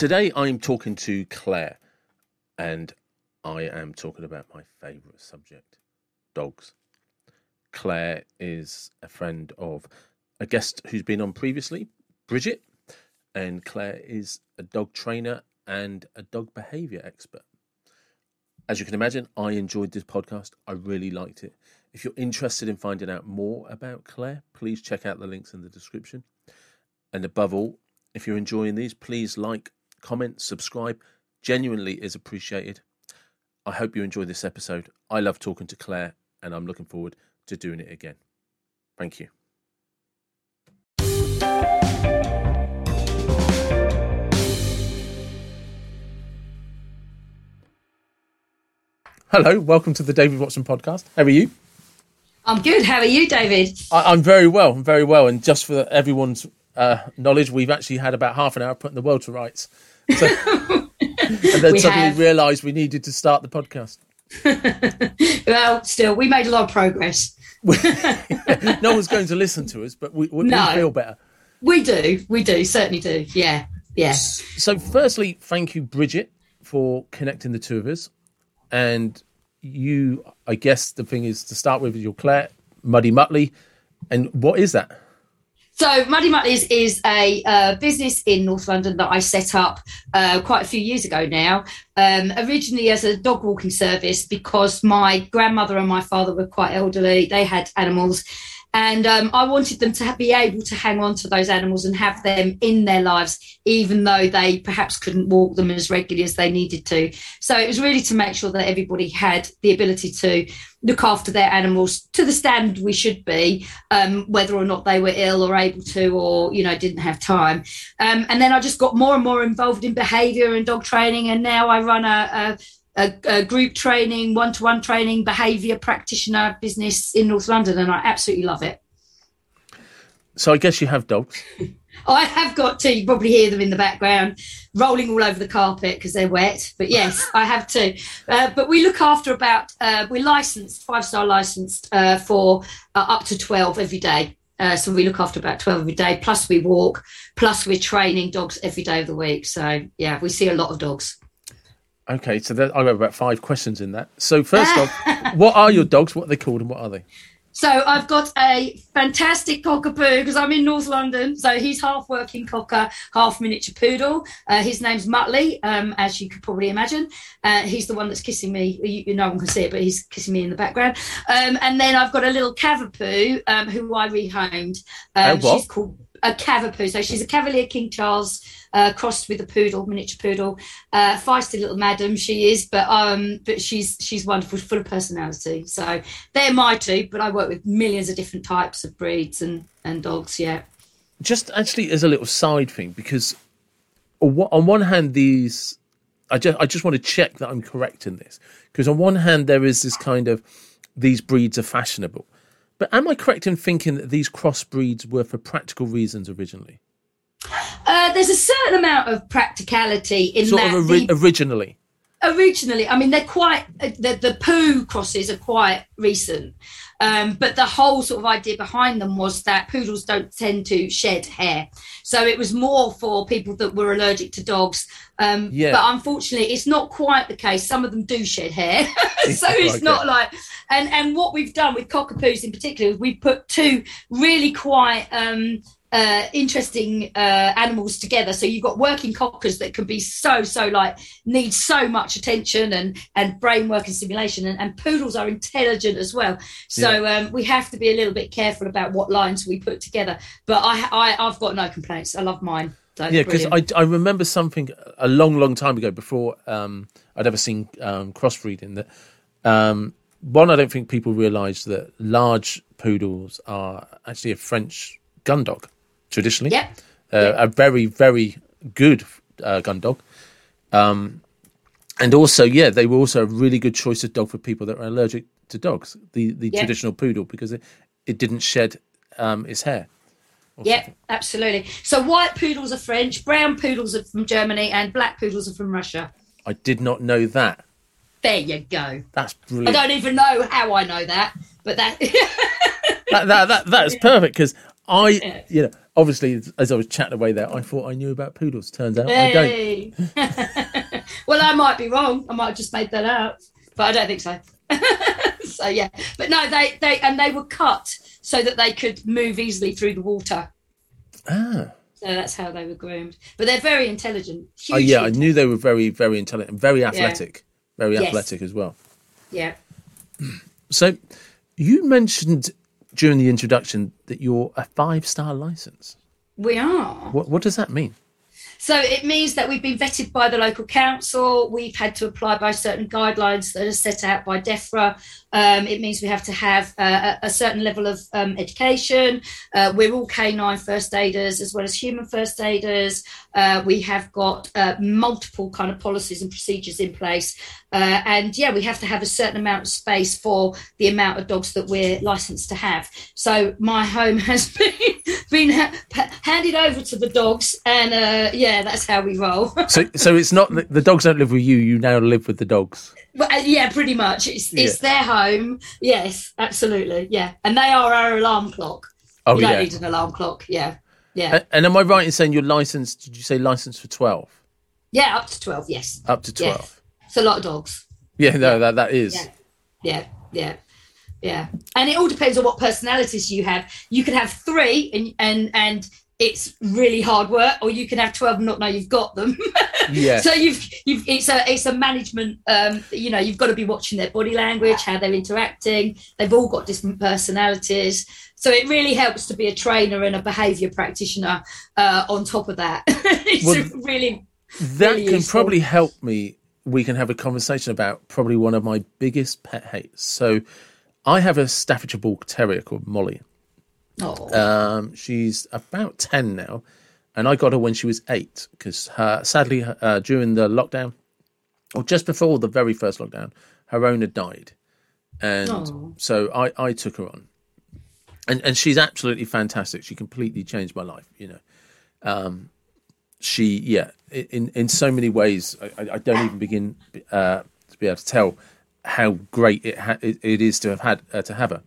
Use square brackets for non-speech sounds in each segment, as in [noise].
Today I'm talking to Claire, and I am talking about my favourite subject dogs. Claire is a friend of a guest who's been on previously, Bridget, and Claire is a dog trainer and a dog behaviour expert. As you can imagine, I enjoyed this podcast. I really liked it. If you're interested in finding out more about Claire, please check out the links in the description. And above all, if you're enjoying these, please like, comment, subscribe. Genuinely is appreciated. I hope you enjoy this episode. I love talking to Claire, and I'm looking forward to doing it again. Thank you. Hello, welcome to the David Watson podcast. How are you? I'm good. How are you, David? I, am very well. I'm very well. And just for everyone's uh, knowledge, we've actually had about half an hour putting the world to rights. So, [laughs] and then we suddenly realised we needed to start the podcast. [laughs] well, still, we made a lot of progress. [laughs] no one's going to listen to us, but we, we, no, we feel better. We do. We do. Certainly do. Yeah. Yeah. So, firstly, thank you, Bridget, for connecting the two of us. And you, I guess the thing is to start with, your Claire Muddy Mutley. And what is that? So Muddy Mutley's is a uh, business in North London that I set up uh, quite a few years ago now. Um, originally as a dog walking service because my grandmother and my father were quite elderly. They had animals and um, I wanted them to be able to hang on to those animals and have them in their lives, even though they perhaps couldn't walk them as regularly as they needed to. So it was really to make sure that everybody had the ability to look after their animals to the standard we should be, um, whether or not they were ill or able to, or you know didn't have time. Um, and then I just got more and more involved in behaviour and dog training, and now I run a, a a, a group training, one to one training, behaviour practitioner business in North London, and I absolutely love it. So I guess you have dogs. [laughs] I have got two. You probably hear them in the background, rolling all over the carpet because they're wet. But yes, [laughs] I have two. Uh, but we look after about uh, we're licensed, five star licensed uh, for uh, up to twelve every day. Uh, so we look after about 12 every day, plus we walk, plus we're training dogs every day of the week. So, yeah, we see a lot of dogs. Okay, so there, I have got about five questions in that. So first off, [laughs] what are your dogs? What are they called, and what are they? So I've got a fantastic cockapoo because I'm in North London. So he's half working cocker, half miniature poodle. Uh, his name's Mutley, um, as you could probably imagine. Uh, he's the one that's kissing me. You, no one can see it, but he's kissing me in the background. Um, and then I've got a little cavapoo um, who I rehomed. Um, oh, what? She's called a cavapoo. So she's a Cavalier King Charles uh, crossed with a poodle, miniature poodle. Uh, feisty little madam she is, but um, but she's she's wonderful, full of personality. So they're my two, but I work with millions of different types of breeds and and dogs. Yeah. Just actually as a little side thing, because on one hand, these I just I just want to check that I'm correct in this, because on one hand there is this kind of these breeds are fashionable. But am I correct in thinking that these crossbreeds were for practical reasons originally? Uh, there's a certain amount of practicality in sort that. Of ori- the, originally. Originally, I mean, they're quite the the poo crosses are quite recent, um, but the whole sort of idea behind them was that poodles don't tend to shed hair, so it was more for people that were allergic to dogs. Um, yeah. But unfortunately, it's not quite the case. Some of them do shed hair, [laughs] so [laughs] it's not like. And and what we've done with cockapoos in particular is we put two really quite. Um, uh, interesting uh, animals together. So you've got working cockers that can be so so like need so much attention and and brain work and stimulation, and, and poodles are intelligent as well. So yeah. um, we have to be a little bit careful about what lines we put together. But I, I I've got no complaints. I love mine. yeah, because I, I remember something a long, long time ago before um, I'd ever seen um, crossbreeding that um, one, I don't think people realise that large poodles are actually a French gun dog traditionally. Yeah. Uh, A very, very good uh, gun dog. Um, and also, yeah, they were also a really good choice of dog for people that are allergic to dogs. The the traditional poodle because it, it didn't shed um, its hair. Yeah, absolutely. So white poodles are French, brown poodles are from Germany, and black poodles are from Russia. I did not know that. There you go. That's brilliant. I don't even know how I know that, but that [laughs] that, that, that, that is perfect because I, you know, obviously, as I was chatting away there, I thought I knew about poodles. Turns out I don't. [laughs] Well, I might be wrong. I might have just made that up, but I don't think so. [laughs] so yeah, but no, they they and they were cut so that they could move easily through the water. Ah. So that's how they were groomed. But they're very intelligent. Oh, yeah, I knew they were very, very intelligent, and very athletic, very Yes. athletic as well. Yeah. So, you mentioned during the introduction that you're a five-star license. We are. What, what does that mean? So it means that we've been vetted by the local council. We've had to apply by certain guidelines that are set out by DEFRA. Um, it means we have to have uh, a, certain level of um, education. Uh, we're all canine first aiders as well as human first aiders. Uh, we have got uh, multiple kind of policies and procedures in place. Uh, and yeah, we have to have a certain amount of space for the amount of dogs that we're licensed to have. So my home [laughs] has been been ha- handed over to the dogs, and uh, yeah, that's how we roll. [laughs] So, so it's not the dogs don't live with you. You now live with the dogs. Well, uh, yeah, pretty much. It's it's their home. Yes, absolutely. Yeah, and they are our alarm clock. Oh we don't yeah. need an alarm clock. Yeah, yeah, A- And am I right in saying you're licensed? Did you say licensed for twelve? yeah. Up to twelve. Yes, Up to Yeah. twelve? it's a lot of dogs. Yeah, no, that that is. Yeah. Yeah, yeah, yeah. And it all depends on what personalities you have. You can have three, and and and it's really hard work, or you can have twelve and not know you've got them. [laughs] Yeah. so you've you've it's a it's a management. Um, you know, you've got to be watching their body language, how they're interacting. They've all got different personalities. So it really helps to be a trainer and a behaviour practitioner uh, on top of that. [laughs] it's Well, really that really can useful. probably help me. We can have a conversation about probably one of my biggest pet hates. So, I have a Staffordshire Bull Terrier called Molly. oh, Um, she's about ten now, and I got her when she was eight because her sadly uh, during the lockdown, or just before the very first lockdown, her owner died, and Oh. so I I took her on, and and she's absolutely fantastic. She completely changed my life. You know, um, she yeah in in so many ways I, I- I don't even begin uh, to be able to tell how great it ha- it, is to have had uh, to have her.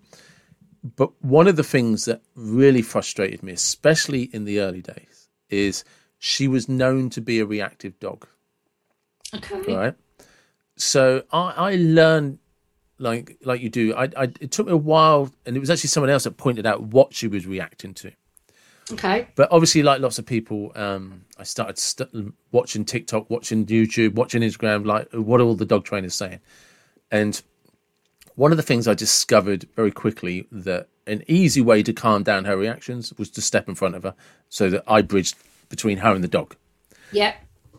But one of the things that really frustrated me, especially in the early days, is she was known to be a reactive dog. okay. Right. So I, I learned like like you do. I, I it took me a while, and it was actually someone else that pointed out what she was reacting to. Okay. But obviously, like lots of people, um, I started st- watching TikTok, watching YouTube, watching Instagram. Like, what are all the dog trainers saying? And one of the things I discovered very quickly that an easy way to calm down her reactions was to step in front of her, so that I bridged between her and the dog. Yep.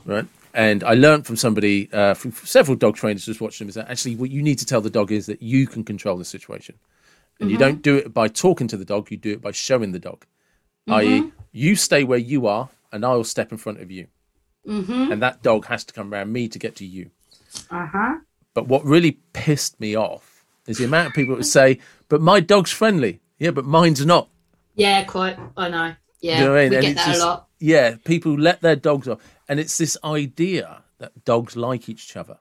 Right. And I learned from somebody, uh, from several dog trainers, just watching them, is that actually what you need to tell the dog is that you can control the situation, and you don't do it by talking to the dog. You do it by showing the dog, i.e., you stay where you are, and I will step in front of you, mm-hmm. and that dog has to come around me to get to you. Uh huh. But what really pissed me off is the amount of people that would say, "But my dog's friendly." Yeah, but mine's not. Yeah, quite. I know. Yeah, you know I mean? we And get that just- a lot. Yeah, people let their dogs off, and it's this idea that dogs like each other,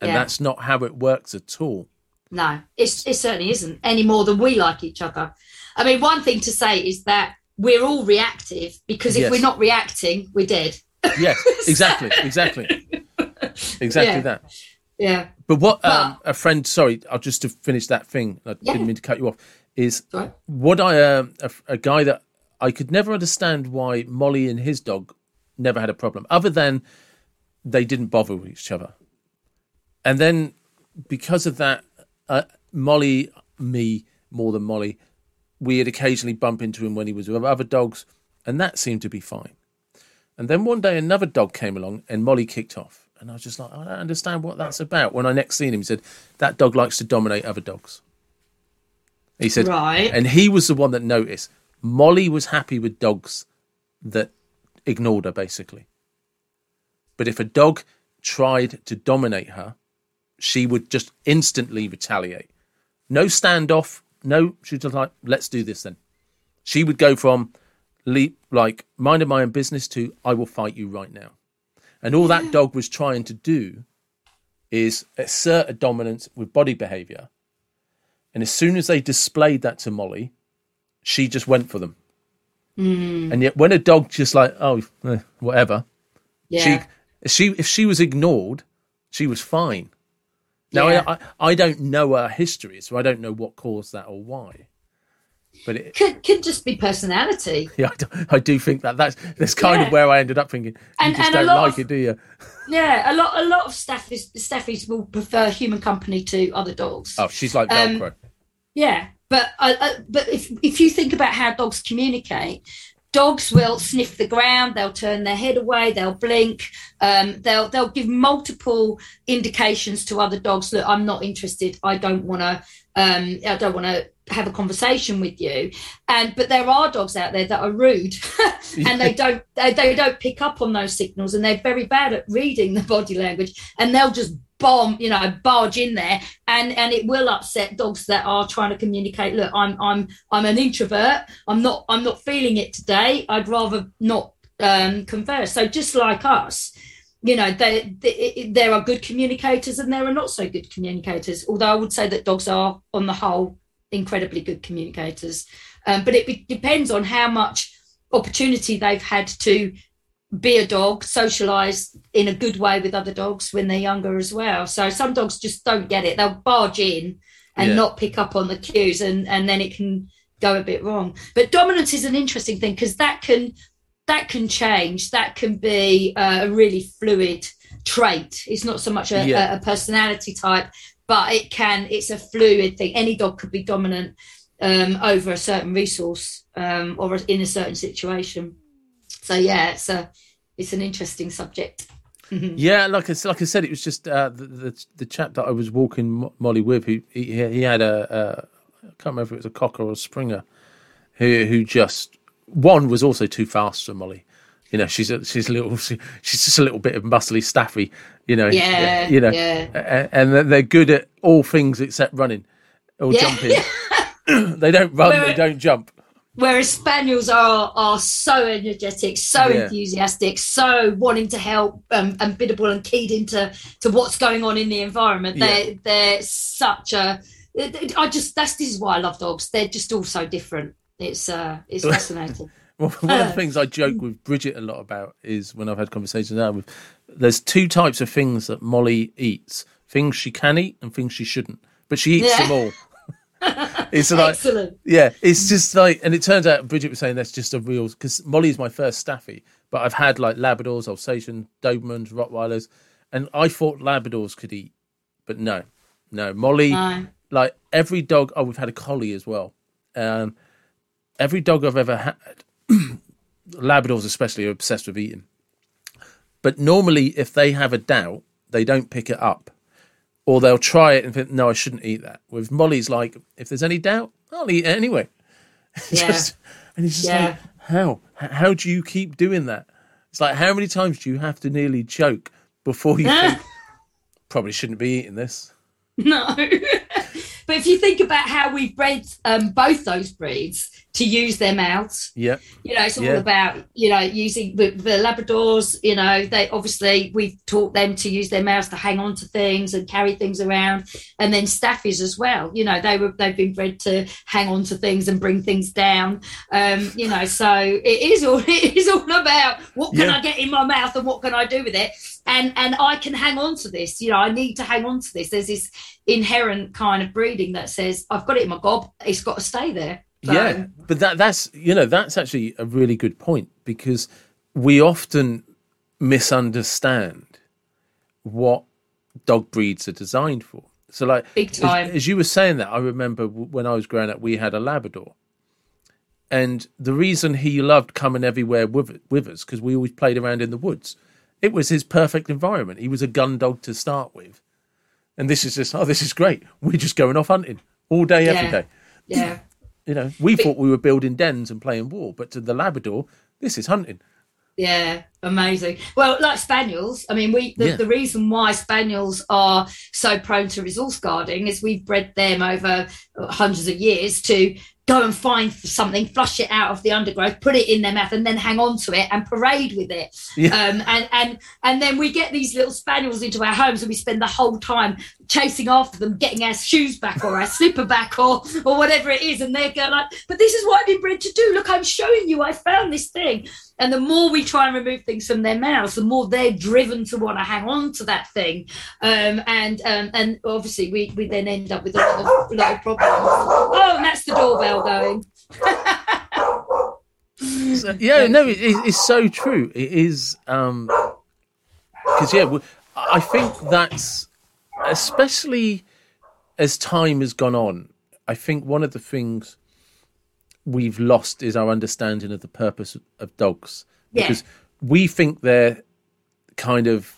and Yeah. that's not how it works at all. No, it's, it certainly isn't any more than we like each other. I mean, one thing to say is that we're all reactive because if Yes. we're not reacting, we're dead. Yes, [laughs] exactly, exactly, [laughs] exactly Yeah. that. Yeah. But what But- um, a friend, sorry, I'll just to finish that thing. I Yeah. didn't mean to cut you off. Is Right. what I um, a, a guy that I could never understand why Molly and his dog never had a problem, other than they didn't bother with each other, and then because of that, uh, Molly, me more than Molly, we'd occasionally bump into him when he was with other dogs, and that seemed to be fine. And then one day another dog came along and Molly kicked off. And I was just like, I don't understand what that's about. When I next seen him, he said, That dog likes to dominate other dogs. He said, Right. and he was the one that noticed. Molly was happy with dogs that ignored her, basically. But if a dog tried to dominate her, she would just instantly retaliate. No standoff. No, she was just like, let's do this then. She would go from leap like minding my own business to I will fight you right now. And all that dog was trying to do is assert a dominance with body behavior. And as soon as they displayed that to Molly, she just went for them. Mm, And yet, when a dog just like, oh, eh, whatever, yeah. she, she, if she was ignored, she was fine. Now, Yeah. I, I, I don't know her history, so I don't know what caused that or why. But it, could could just be personality. [laughs] yeah, I do, I do think that that's that's kind Yeah. of where I ended up thinking. And- you just and don't like of- it, do you? [laughs] Yeah, a lot a lot of staffies staffies will prefer human company to other dogs. Oh, she's like Um, Velcro. Yeah, but uh, uh, but if if you think about how dogs communicate, dogs will sniff the ground, they'll turn their head away, they'll blink, um, they'll they'll give multiple indications to other dogs that I'm not interested, I don't want to, um, I don't want to have a conversation with you. And but there are dogs out there that are rude, [laughs] and they don't they, they don't pick up on those signals, and they're very bad at reading the body language, and they'll just bomb you know barge in there and and it will upset dogs that are trying to communicate look i'm i'm i'm an introvert. I'm not i'm not feeling it today. I'd rather not um converse. So just like us you know they, they there are good communicators and there are not so good communicators although i would say that dogs are on the whole incredibly good communicators um, but it be- depends on how much opportunity they've had to be a dog, socialize in a good way with other dogs when they're younger as well. So some dogs just don't get it. They'll barge in and Yeah. not pick up on the cues and, and then it can go a bit wrong. But dominance is an interesting thing because that can that can change. That can be uh, a really fluid trait. It's not so much a, Yeah. a, a personality type, but it can it's a fluid thing. Any dog could be dominant um, over a certain resource um, or in a certain situation. So yeah, it's a it's an interesting subject. [laughs] Yeah, like I, like I said, it was just uh, the, the the chap that I was walking Molly with. Who he, he had a, a I can't remember if it was a cocker or a springer, who who just one was also too fast for Molly. You know, she's a, she's a little [laughs] she, she's just a little bit of muscly staffy. You know, Yeah, you know, yeah. and they're- good at all things except running or Yeah. jumping. [laughs] [clears throat] they don't run, Where- they don't jump. Whereas spaniels are are so energetic, so Yeah. enthusiastic, so wanting to help um, and biddable and keyed into to what's going on in the environment. They're they're such a. I just that's this is why I love dogs. They're just all so different. It's uh it's [laughs] fascinating. Well, one of the Uh, things I joke with Bridget a lot about is when I've had conversations now with, there's two types of things that Molly eats: things she can eat and things she shouldn't. But she eats Yeah. them all. [laughs] it's like, Excellent. yeah, it's just like, and it turns out Bridget was saying that's just a real because Molly's my first staffy, but I've had like Labradors, Alsatians, Dobermans, Rottweilers, and I thought Labradors could eat, but no, no, Molly No. like every dog oh we've had a collie as well um every dog i've ever had [clears throat] labradors especially are obsessed with eating. But normally if they have a doubt they don't pick it up. Or they'll try it and think no i shouldn't eat that. With molly's like if there's any doubt i'll eat it anyway. [laughs] Yeah. Just- and it's just Yeah. like how? How do you keep doing that? It's like how many times do you have to nearly choke before you think [laughs] probably shouldn't be eating this? No. [laughs] but if you think about how we've bred um, both those breeds to use their mouths, yeah you know, it's all Yeah. about, you know, using the, the Labradors, you know, they obviously we've taught them to use their mouths to hang on to things and carry things around. And then Staffies as well, you know, they were they've been bred to hang on to things and bring things down. Um, you know, so it is all [laughs] it is all about what can Yeah. I get in my mouth and what can I do with it? And and I can hang on to this, you know, I need to hang on to this. There's this inherent kind of breeding that says, I've got it in my gob, it's got to stay there. So- yeah but that that's you know that's actually a really good point because we often misunderstand what dog breeds are designed for. So like Big as- time. as, you were saying that i remember when i was growing up we had a labrador. And the reason he loved coming everywhere with, with us because we always played around in the woods it was his perfect environment. He was a gun dog to start with. And this is just oh this is great. We're just going off hunting all day every Yeah. day. Yeah. You know, we thought we were building dens and playing war, but to the Labrador, this is hunting. Yeah, Amazing. Well, like spaniels, I mean, we the, Yeah. the reason why spaniels are so prone to resource guarding is we've bred them over hundreds of years to go and find something, flush it out of the undergrowth, put it in their mouth, and then hang on to it and parade with it. Yeah. Um, and and and then we get these little spaniels into our homes, and we spend the whole time chasing after them, getting our shoes back or our slipper back or or whatever it is, and they're going like, "But this is what I've been bred to do. Look, I'm showing you. I found this thing." And the more we try and remove things from their mouths, the more they're driven to want to hang on to that thing. Um, and um, and obviously, we, we then end up with a lot of, a lot of problems. Oh, and that's the doorbell going. So, yeah, no, it, it- it's so true. It is because yeah, I think that's especially as time has gone on. I think one of the things we've lost is our understanding of the purpose of dogs Yeah. because we think they're kind of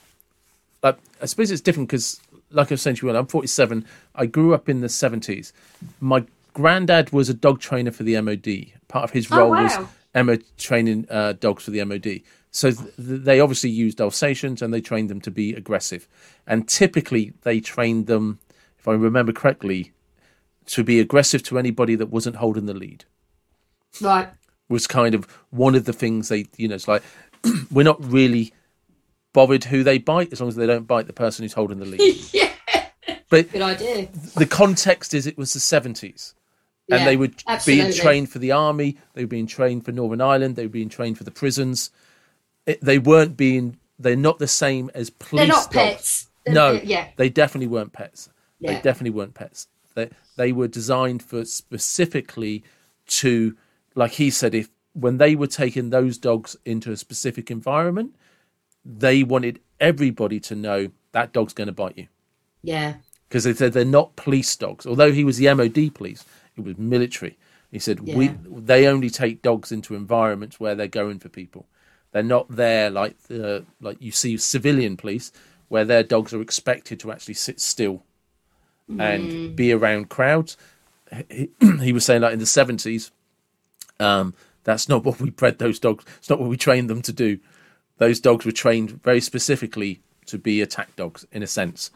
like I suppose it's different because like I've said to you, I'm 47. I grew up in the 70s. My granddad was a dog trainer for the MOD. Part of his Oh, role was wow. Emma training uh, dogs for the MOD. So th- they obviously used Alsatians and they trained them to be aggressive. And typically they trained them, if I remember correctly, to be aggressive to anybody that wasn't holding the lead. Right. Was kind of one of the things they, you know, it's like [clears throat] we're not really bothered who they bite as long as they don't bite the person who's holding the lead. [laughs] yeah. But Good idea. the context is it was the 70s and Yeah, they were absolutely. being trained for the army they were being trained for northern ireland they were being trained for the prisons it, they weren't being they're not the same as police They're not dogs. pets. They're- no they're- yeah. they definitely weren't pets they definitely weren't pets they, they were designed for specifically to like he said if when they were taking those dogs into a specific environment they wanted everybody to know that dog's going to bite you Yeah. because they said they're not police dogs. Although he was the MOD police, it was military. He said we they only take dogs into environments where they're going for people. They're not there like the like you see civilian police where their dogs are expected to actually sit still and be around crowds. He, [clears throat] he was saying like in the seventies, um, that's not what we bred those dogs. It's not what we trained them to do. Those dogs were trained very specifically to be attack dogs in a sense,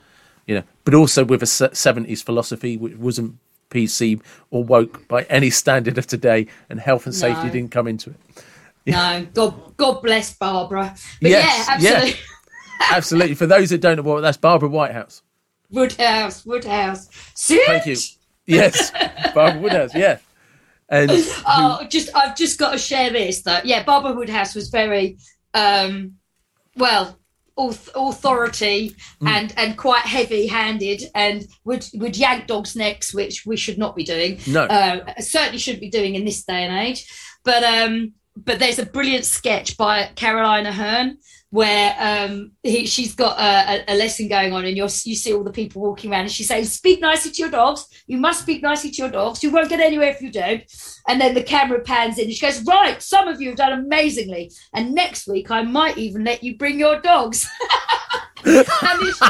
you know, but also with a seventies philosophy which wasn't PC or woke by any standard of today, and health and safety No. didn't come into it. No. God God bless Barbara. But Yes, yeah, yeah. absolutely. [laughs] Absolutely. For those that don't know what that's Barbara Whitehouse. Woodhouse, Woodhouse. Sit. Thank you. Yes, [laughs] Barbara Woodhouse. Yeah, and [laughs] Oh, just I've just got to share this though. Yeah, Barbara Woodhouse was very um well authority Mm. and and quite heavy handed and would would yank dogs' necks, which we should not be doing. no, uh, certainly shouldn't be doing in this day and age. But um, but there's a brilliant sketch by Caroline Aherne where um, he, she's got a, a, lesson going on, and you're, you see all the people walking around, and she's saying, "Speak nicely to your dogs. You must speak nicely to your dogs. You won't get anywhere if you don't." And then the camera pans in, and she goes, "Right, some of you have done amazingly, and next week I might even let you bring your dogs." [laughs] and it's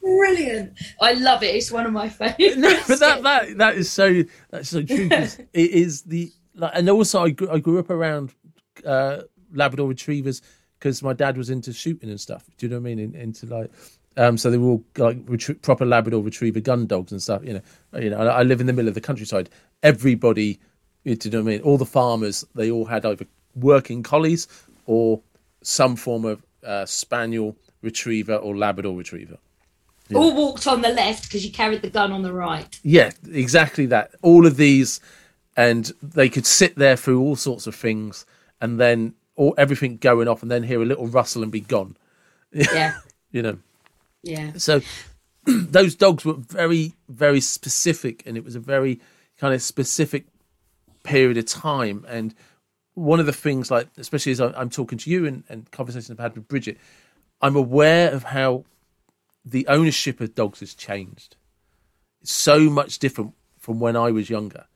brilliant. I love it. It's one of my favourites. no, but that that that is so that's so true. it is the like, and also I grew, I grew up around uh, Labrador retrievers because my dad was into shooting and stuff. Do you know what I mean? In, into like. Um, so they were all like retrie- proper Labrador Retriever gun dogs and stuff. You know, you know. I I live in the middle of the countryside. Everybody, you know what I mean. All the farmers, they all had either working collies or some form of uh, spaniel retriever or Labrador Retriever. All walked on the left because you carried the gun on the right. Yeah, exactly that. All of these, and they could sit there through all sorts of things, and then all everything going off, and then hear a little rustle and be gone. Yeah, [laughs] You know, yeah, so [clears throat] those dogs were very, very specific, and it was a very kind of specific period of time. And one of the things, like especially as I'm talking to you and, and conversations I've had with Bridget, I'm aware of how the ownership of dogs has changed. It's so much different from when I was younger,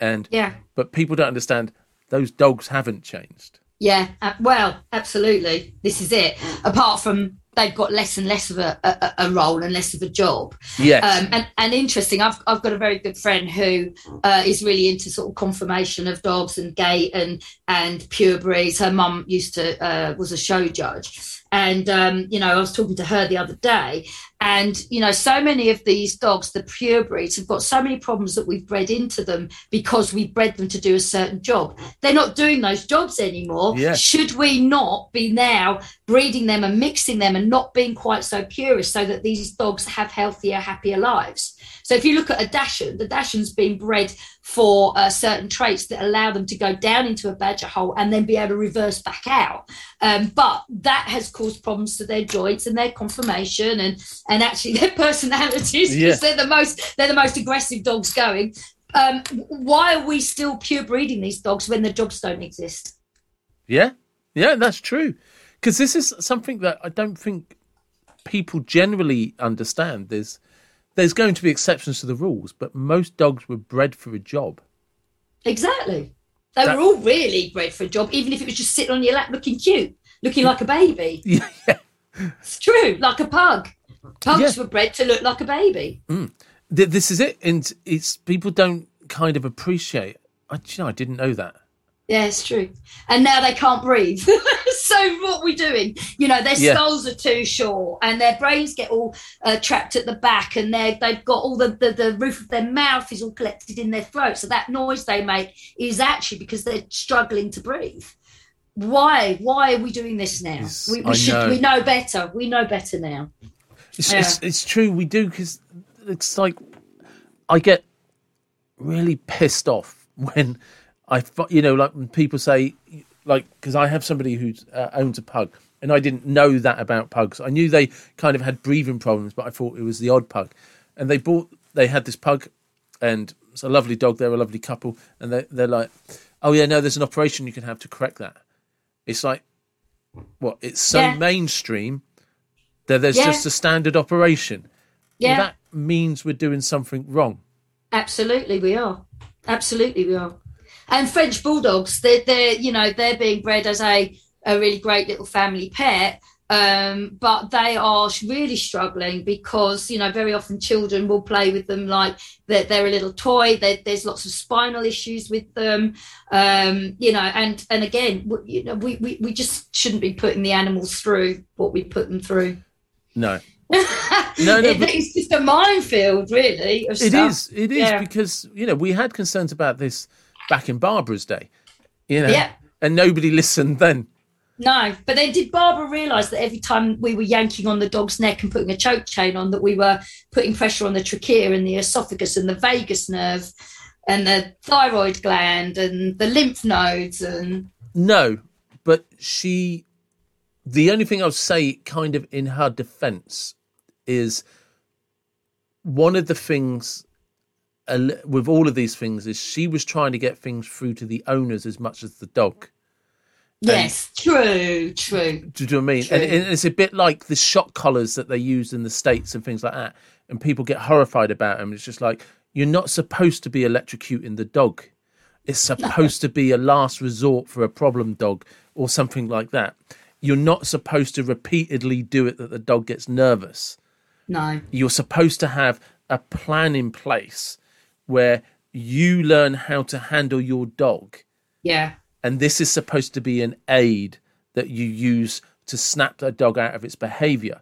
and yeah, but people don't understand those dogs haven't changed. yeah. Uh, well, absolutely. This is it. Apart from they've got less and less of a, a, a role and less of a job. Yes. Um, and, and interesting, I've, I've got a very good friend who uh, is really into sort of conformation of dogs and gait and, and pure breeds. Her mum used to, uh, was a show judge. And, um, you know, I was talking to her the other day, and, you know, so many of these dogs, the pure breeds, have got so many problems that we've bred into them because we bred them to do a certain job. They're not doing those jobs anymore. Yeah. Should we not be now breeding them and mixing them and not being quite so purist so that these dogs have healthier, happier lives? So if you look at a Dachshund, the Dachshund's been bred for uh, certain traits that allow them to go down into a badger hole and then be able to reverse back out. Um, but that has caused problems to their joints and their conformation and and actually [laughs] their personalities because Yeah. they're the most they're the most aggressive dogs going. Um, why are we still pure breeding these dogs when the jobs don't exist? Yeah, yeah, that's true. Because this is something that I don't think people generally understand. There's there's going to be exceptions to the rules, but most dogs were bred for a job. Exactly. They That- were all really bred for a job, even if it was just sitting on your lap looking cute, looking like a baby. [laughs] Yeah. It's true, like a pug. Pugs Yeah. were bred to look like a baby. Mm. Th- this is it, and it's people don't kind of appreciate. I, you know, I didn't know that. Yeah, it's true. And now they can't breathe. [laughs] so what are we doing? You know, their Yeah. skulls are too short and their brains get all uh, trapped at the back and they they've got all the, the, the roof of their mouth is all collected in their throat. So that noise they make is actually because they're struggling to breathe. Why? Why are we doing this now? Yes, we we should know. we know better. We know better now. It's, Yeah. it's, it's true, we do, because it's like I get really pissed off when I, you know, like when people say, like, because I have somebody who uh, owns a pug, and I didn't know that about pugs. I knew they kind of had breathing problems, but I thought it was the odd pug. And they bought, they had this pug, and it's a lovely dog. They're a lovely couple, and they, they're like, oh yeah, no, there's an operation you can have to correct that. It's like, what? It's so Yeah. mainstream that there's Yeah. just a standard operation. Well, Yeah, that means we're doing something wrong. absolutely we are. Absolutely we are. And French bulldogs, they're, they're you know they're being bred as a a really great little family pet. Um, but they are really struggling because you know very often children will play with them like they're, they're a little toy. There there's lots of spinal issues with them, um, you know. And and again, w- you know, we, we we just shouldn't be putting the animals through what we put them through. No, [laughs] no, no, but- it's just a minefield, really. Of it is. It is Yeah. because you know we had concerns about this back in Barbara's day, you know, Yeah. and nobody listened then. No, but then did Barbara realise that every time we were yanking on the dog's neck and putting a choke chain on, that we were putting pressure on the trachea and the esophagus and the vagus nerve and the thyroid gland and the lymph nodes and No, but she. The only thing I'll say, kind of in her defence, is one of the things a with all of these things is she was trying to get things through to the owners as much as the dog. yes, true, true. Do you know what I mean? And, and it's a bit like the shock collars that they use in the states and things like that, and people get horrified about them. It's just like you're not supposed to be electrocuting the dog. It's [laughs] supposed to be a last resort for a problem dog or something like that. You're not supposed to repeatedly do it that the dog gets nervous. No, You're supposed to have a plan in place where you learn how to handle your dog. Yeah, and this is supposed to be an aid that you use to snap a dog out of its behavior.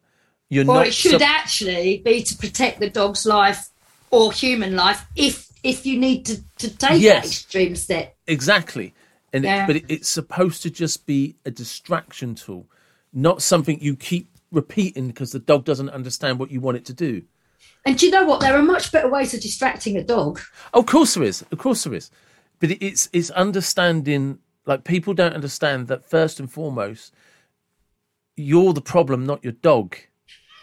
You're or not it should actually be to protect the dog's life or human life if if you need to to take Yes. that extreme step. exactly. And it- but it, it's supposed to just be a distraction tool not something you keep repeating because the dog doesn't understand what you want it to do And do you know what? There are much better ways of distracting a dog. Oh, of course there is of course there is but it's it's understanding like people don't understand that first and foremost you're the problem not your dog [laughs]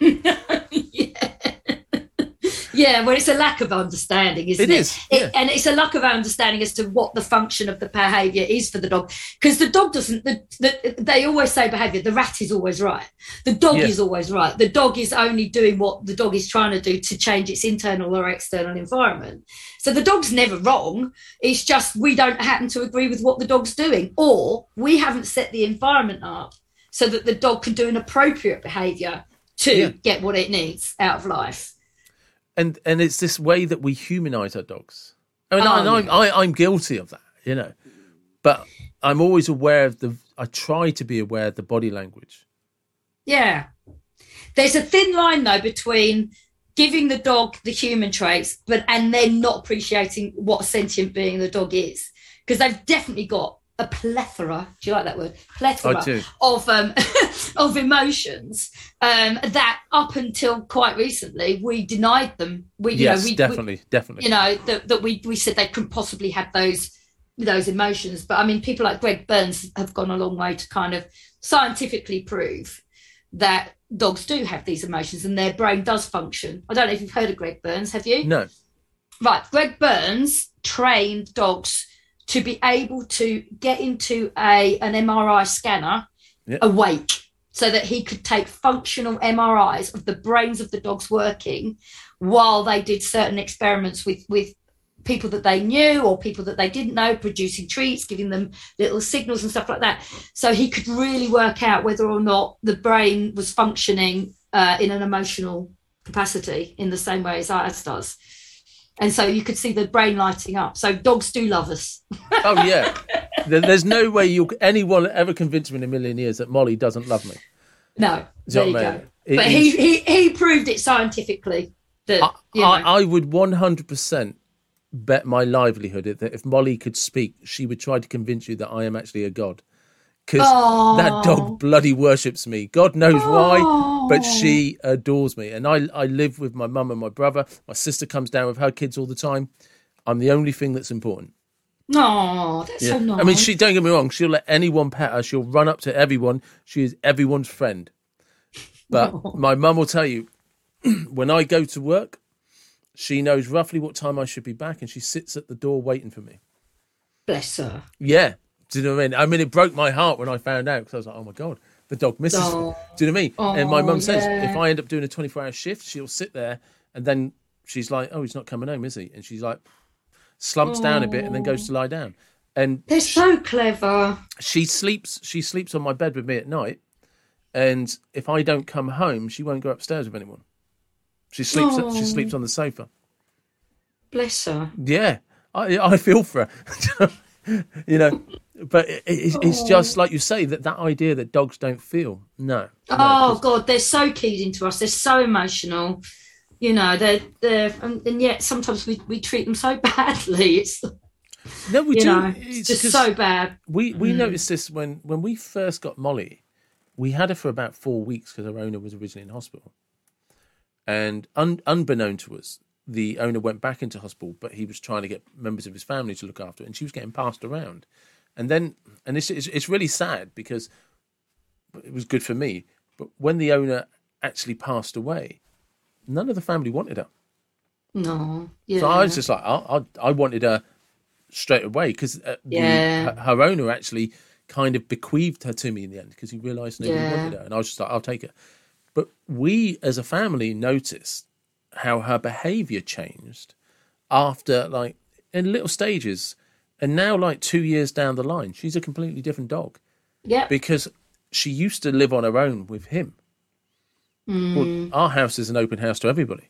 Yeah, well, it's a lack of understanding, isn't It it? is, It- yeah. and it's a lack of understanding as to what the function of the behaviour is for the dog. Because the dog doesn't. The, the, they always say behaviour. The rat is always right. The dog Yeah. is always right. The dog is only doing what the dog is trying to do to change its internal or external environment. So the dog's never wrong. It's just we don't happen to agree with what the dog's doing, or we haven't set the environment up so that the dog can do an appropriate behavior to Yeah. get what it needs out of life. And and it's this way that we humanize our dogs. I mean, Oh, and I'm, yeah. I, I'm guilty of that, you know, but I'm always aware of the. I try to be aware of the body language. Yeah. There's a thin line though between giving the dog the human traits, but and then not appreciating what a sentient being the dog is. Because they've definitely got a plethora. Do you like that word? Plethora of um [laughs] of emotions. Um that up until quite recently we denied them. We you yes, know, we, we definitely, definitely. you know that, that we we said they couldn't possibly have those those emotions but i mean people like greg Berns have gone a long way to kind of scientifically prove that dogs do have these emotions and their brain does function i don't know if you've heard of greg Berns have you no, right greg Berns trained dogs to be able to get into a an mri scanner Yeah. awake so that he could take functional mris of the brains of the dogs working while they did certain experiments with with people that they knew or people that they didn't know producing treats giving them little signals and stuff like that so he could really work out whether or not the brain was functioning uh, in an emotional capacity in the same way as ours does and so you could see the brain lighting up so dogs do love us [laughs] oh yeah. There's no way you anyone ever convince me in a million years that Molly doesn't love me. no there you you know what I go? It but is- he, he he proved it scientifically that I, you know, I, I would 100% bet my livelihood that if Molly could speak, she would try to convince you that I am actually a god. Because that dog bloody worships me. God knows why, but she adores me. And I, I live with my mum and my brother. My sister comes down with her kids all the time. I'm the only thing that's important. no that's so nice I mean, she don't get me wrong. She'll let anyone pet her. She'll run up to everyone. She is everyone's friend. But my mum will tell you, [clears throat] when I go to work, she knows roughly what time I should be back, and she sits at the door waiting for me. bless her Yeah, do you know what I mean? I mean, it broke my heart when I found out because I was like, oh my god, the dog misses me. Oh. Do you know what I mean? and my Oh, mum says if I end up doing a twenty-four hour shift, she'll sit there, and then she's like, oh, he's not coming home, is he? And she's like, slumps down a bit, and then goes to lie down. And they're so clever she sleeps she sleeps on my bed with me at night and if i don't come home she won't go upstairs with anyone she sleeps she Oh. sleeps on the sofa bless her yeah i i feel for her [laughs] [laughs] you know but it, it's, it's just oh. like you say that that idea that dogs don't feel. No, oh god they're so keyed into us. They're so emotional. You know they're they're and, and yet sometimes we, we treat them so [laughs] badly. It's no we do. know It's just so bad. we we mm. noticed this when when we first got molly we had her for about four weeks because her owner was originally in hospital. And un, unbeknown to us the owner went back into hospital but he was trying to get members of his family to look after it, and she was getting passed around and then and it's it's, it's really sad because it was good for me but when the owner actually passed away none of the family wanted her no yeah so I was just like, I, I, I wanted her straight away because uh, Yeah. her, her owner actually kind of bequeathed her to me in the end because he realised nobody Yeah. wanted her, and I was just like, I'll take her. But we, as a family, noticed how her behaviour changed after, like, in little stages, and now, like two years down the line, she's a completely different dog yeah because she used to live on her own with him. Mm. Well, our house is an open house to everybody.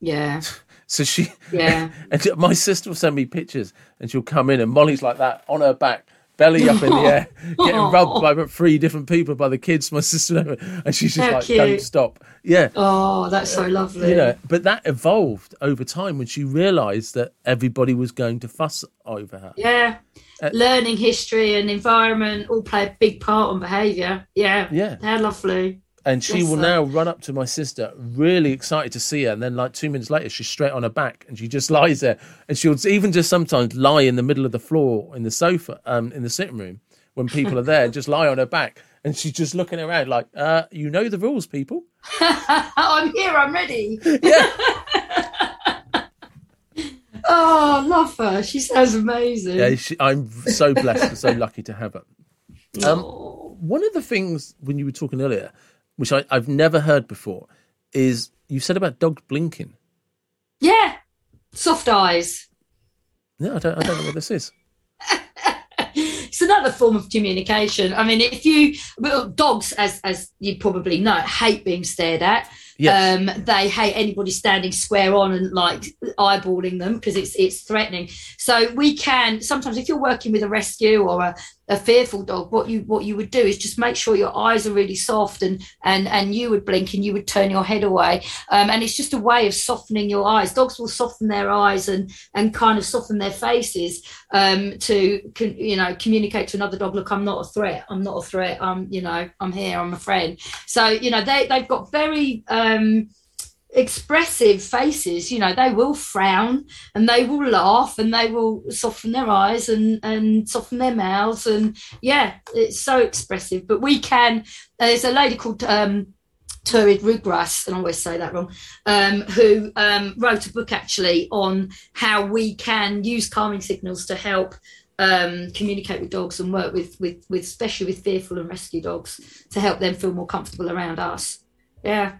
yeah [laughs] So she, Yeah. [laughs] and my sister will send me pictures, and she'll come in, and Molly's like that on her back, belly up in the air, [laughs] [laughs] getting rubbed by about three different people, by the kids, my [laughs] sister, and everyone, and she's just How like, cute. "Don't stop." Yeah, oh that's so lovely you know. But that evolved over time when she realised that everybody was going to fuss over her. Yeah. Uh, Learning history and environment all play a big part on behaviour. Yeah. Yeah. How lovely. And she Yes, will now run up to my sister, really excited to see her. And then, like two minutes later, she's straight on her back and she just [laughs] lies there. And she'll even just sometimes lie in the middle of the floor in the sofa, um, in the sitting room when people are there, just lie on her back. And she's just looking around like, uh, you know the rules, people. [laughs] I'm here, I'm ready. Yeah. [laughs] Oh, I love her. She sounds amazing. yeah she, I'm so blessed and so lucky to have her. Um. One of the things when you were talking earlier, which I, I've never heard before, is you said about dogs blinking. Yeah. Soft eyes. No, I don't, I don't know what this is. [laughs] [laughs] It's another form of communication. I mean, if you well, dogs, as as you probably know, hate being stared at. Yes. Um, they hate anybody standing square on and like eyeballing them because it's it's threatening. So we can sometimes, if you're working with a rescue or a, a fearful dog, what you what you would do is just make sure your eyes are really soft and and and you would blink and you would turn your head away. Um, and it's just a way of softening your eyes. Dogs will soften their eyes and and kind of soften their faces um, to con- you know communicate to another dog. Look, I'm not a threat. I'm not a threat. I'm you know I'm here. I'm a friend. So you know they they've got very um, expressive faces you know they will frown and they will laugh and they will soften their eyes and and soften their mouths and yeah it's so expressive but we can there's a lady called um Turid Rugras, and I always say that wrong, um, who um, wrote a book actually on how we can use calming signals to help um, communicate with dogs and work with, with, with, especially with fearful and rescue dogs, to help them feel more comfortable around us. Yeah.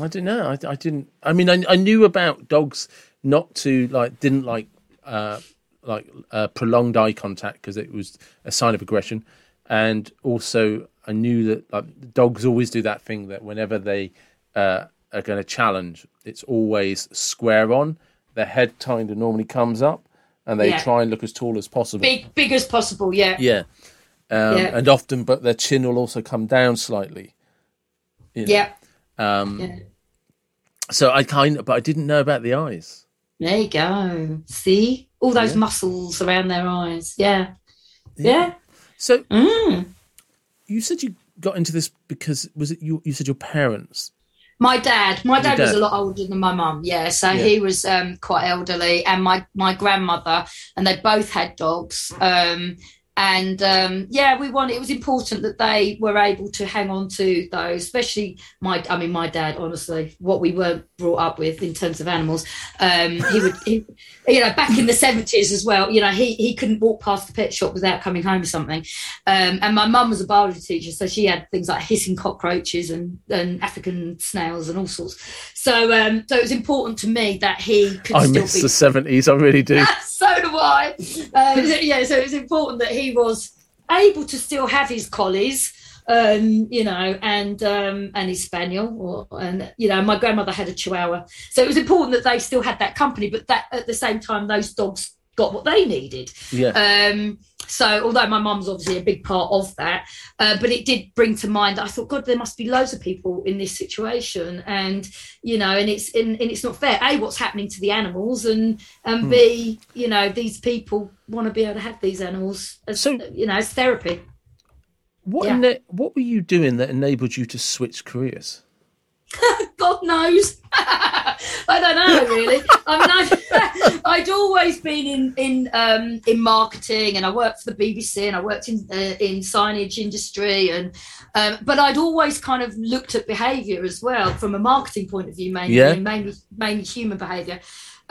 I don't know. I, I didn't. I mean, I, I knew about dogs not to like didn't like uh, like uh, prolonged eye contact because it was a sign of aggression, and also I knew that like, dogs always do that thing that whenever they uh, are going to challenge, it's always square on. Their head kind of normally comes up, and they Yeah. try and look as tall as possible. Big, big as possible. Yeah. Yeah. Um, Yeah. and often, but their chin will also come down slightly. you know. Yeah. Um, yeah. So I kind of, but I didn't know about the eyes. There you go. See all those Yeah. muscles around their eyes. Yeah. Yeah. So Mm. you said you got into this because was it you? You said your parents. My dad, my dad, was a lot older than my mum. Yeah, so Yeah. he was um, quite elderly, and my my grandmother, and they both had dogs. Um, and um, yeah, we wanted. It was important that they were able to hang on to those, especially my. I mean, my dad. Honestly, what we weren't brought up with in terms of animals, um, he would. He, you know, back in the seventies as well. You know, he he couldn't walk past the pet shop without coming home with something. Um, and my mum was a biology teacher, so she had things like hissing cockroaches and, and African snails and all sorts. So, um, so it was important to me that he could I miss be. the seventies. I really do. [laughs] so do I. Uh, yeah, so it was important that he was able to still have his collies. Um, you know, and um, and his spaniel, or and you know, my grandmother had a chihuahua, so it was important that they still had that company. But that at the same time, those dogs got what they needed. Yeah. Um, so although my mum's obviously a big part of that, uh, but it did bring to mind that I thought, God, there must be loads of people in this situation, and you know, and it's and, and it's not fair. A, what's happening to the animals, and and Hmm. B, you know, these people want to be able to have these animals as So- you know as therapy. What Yeah. ena- what were you doing that enabled you to switch careers? [laughs] God knows. [laughs] I don't know really. I mean, I'd, [laughs] I'd always been in in um, in marketing, and I worked for the BBC, and I worked in uh, in signage industry, and um, but I'd always kind of looked at behaviour as well from a marketing point of view, mainly Yeah. mainly mainly human behaviour.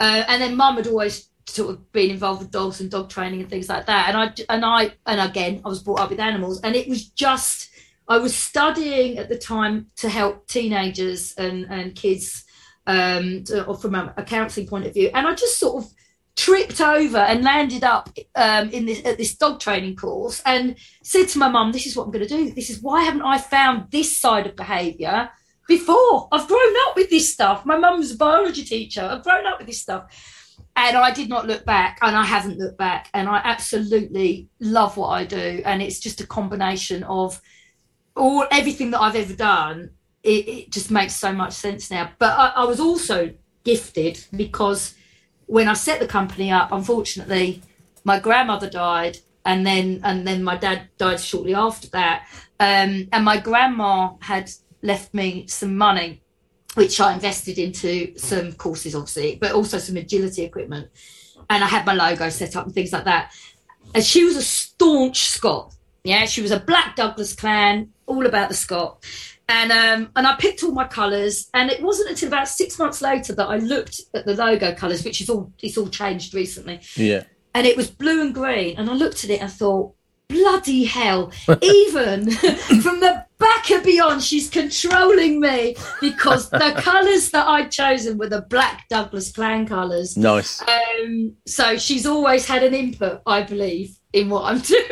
Uh, and then Mum had always sort of been involved with dogs and dog training and things like that. And I and I and again, I was brought up with animals, and it was just I was studying at the time to help teenagers and, and kids um, to, from a, a counselling point of view. And I just sort of tripped over and landed up um, in this at this dog training course and said to my mum, "This is what I'm going to do. This is why haven't I found this side of behaviour before? I've grown up with this stuff. My mum's a biology teacher. I've grown up with this stuff." And I did not look back, and I haven't looked back, and I absolutely love what I do, and it's just a combination of all everything that I've ever done, it, it just makes so much sense now. But I, I was also gifted because when I set the company up, unfortunately, my grandmother died, and then and then my dad died shortly after that. Um, and my grandma had left me some money, which I invested into some courses, obviously, but also some agility equipment. And I had my logo set up and things like that. And she was a staunch Scot. Yeah, she was a Black Douglas clan, all about the Scot. And um, and I picked all my colours, and it wasn't until about six months later that I looked at the logo colours, which is all it's all changed recently, Yeah. and it was blue and green. And I looked at it and thought, bloody hell! [laughs] Even [laughs] from the back and beyond, she's controlling me because the [laughs] colours that I'd chosen were the Black Douglas clan colours. Nice. Um, so she's always had an input, I believe, in what I'm doing.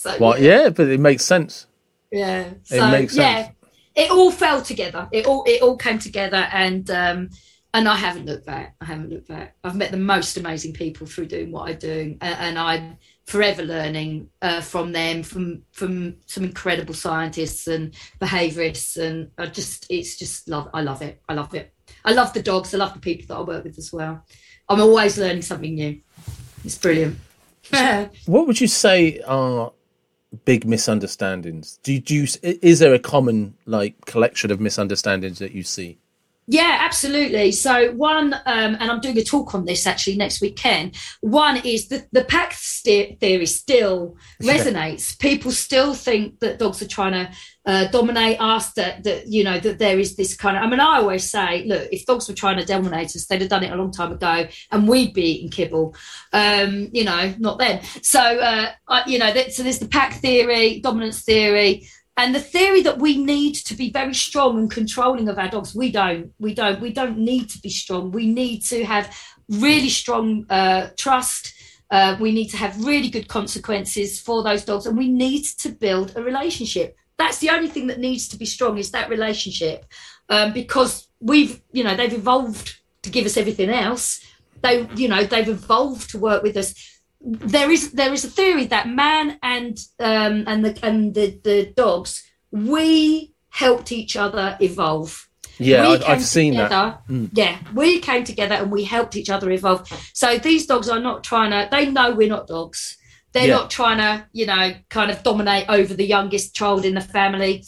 So, Well, yeah. yeah, but it makes sense. Yeah. It So makes yeah, sense. it all fell together. It all it all came together, and um, and I haven't looked back. I haven't looked back. I've met the most amazing people through doing what I do, and, and I'm forever learning uh, from them, from from some incredible scientists and behaviourists, and I just it's just love. I love it. I love it. I love the dogs. I love the people that I work with as well. I'm always learning something new. It's brilliant. [laughs] What would you say are big misunderstandings? Do you, do you, is there a common like collection of misunderstandings that you see? Yeah, absolutely. So one, um, and I'm doing a talk on this actually next weekend. One is the the pack theory still [laughs] resonates. People still think that dogs are trying to uh, dominate us. That that you know that there is this kind of. I mean, I always say, look, if dogs were trying to dominate us, they'd have done it a long time ago, and we'd be eating kibble. Um, you know, not then. So uh, I, you know, that, so there's the pack theory, dominance theory and the theory that we need to be very strong and controlling of our dogs we don't. We don't. We don't need to be strong. We need to have really strong uh, trust. Uh, we need to have really good consequences for those dogs and we need to build a relationship. That's the only thing that needs to be strong is that relationship. Um, because we've you know they've evolved to give us everything else. They you know they've evolved to work with us there is there is a theory that man and um, and the and the, the dogs we helped each other evolve. Yeah, I, I've seen that. Mm. Yeah, we came together and we helped each other evolve. So these dogs are not trying to. They know we're not dogs. They're Yeah. not trying to, you know, kind of dominate over the youngest child in the family.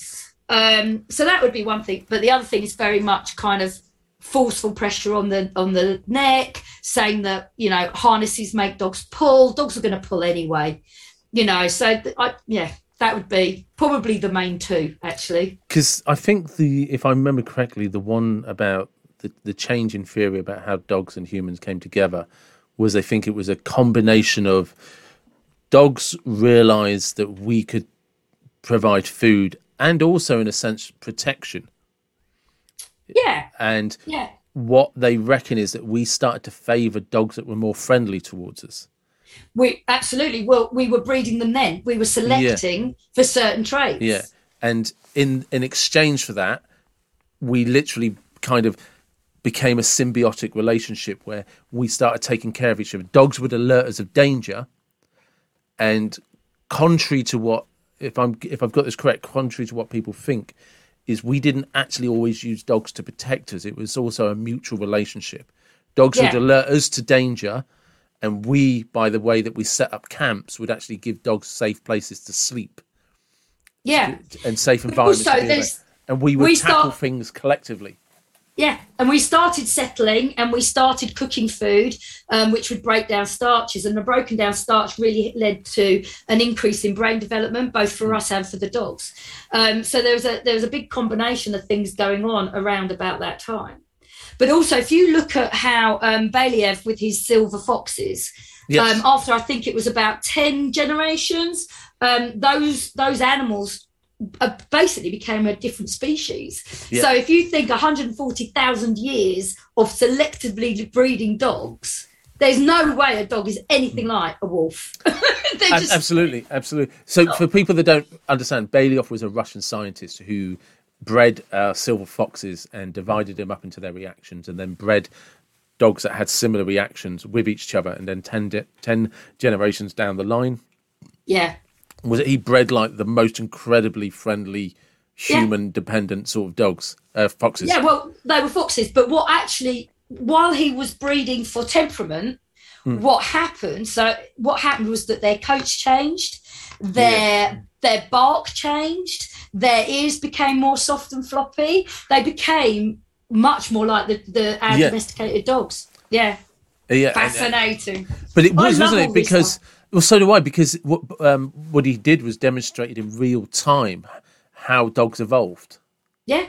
Um, so that would be one thing. But the other thing is very much kind of forceful pressure on the on the neck, saying that you know harnesses make dogs pull. Dogs are going to pull anyway, you know. So I, yeah, that would be probably the main two actually. because I think the if I remember correctly, the one about the, the change in theory about how dogs and humans came together was I think it was a combination of dogs realised that we could provide food and also in a sense protection Yeah, and yeah. what they reckon is that we started to favour dogs that were more friendly towards us. We absolutely well we were breeding them then. We were selecting for certain traits. Yeah, and in in exchange for that, we literally kind of became a symbiotic relationship where we started taking care of each other. Dogs would alert us of danger, and contrary to what if I'm if I've got this correct, contrary to what people think, is we didn't actually always use dogs to protect us. It was also a mutual relationship. Dogs would alert us to danger, and we, by the way that we set up camps, would actually give dogs safe places to sleep Yeah. and safe environments. also to be in. there's- and we would we tackle start- things collectively. Yeah, and we started settling and we started cooking food, um, which would break down starches. And the broken down starch really led to an increase in brain development, both for us and for the dogs. Um, so there was a there was a big combination of things going on around about that time. But also, if you look at how um, Belyaev with his silver foxes, Yes. um, after I think it was about ten generations, um, those those animals basically became a different species. Yeah. So if you think 140,000 years of selectively breeding dogs, there's no way a dog is anything like a wolf. [laughs] Just, absolutely, absolutely. So, for people that don't understand, Belyaev was a Russian scientist who bred uh, silver foxes and divided them up into their reactions, and then bred dogs that had similar reactions with each other. And then 10, de- 10 generations down the line, yeah, was it he bred like the most incredibly friendly, Yeah. human-dependent sort of dogs, uh, foxes. yeah. Well, they were foxes, but what actually, while he was breeding for temperament, Hmm. what happened? So what happened was that their coats changed, their their bark changed, their ears became more soft and floppy. They became much more like the the our Yeah. domesticated dogs. Yeah, Uh, yeah, and- fascinating. But it was, wasn't it? Because stuff. Well, so do I. Because what um, what he did was demonstrated in real time how dogs evolved. Yeah.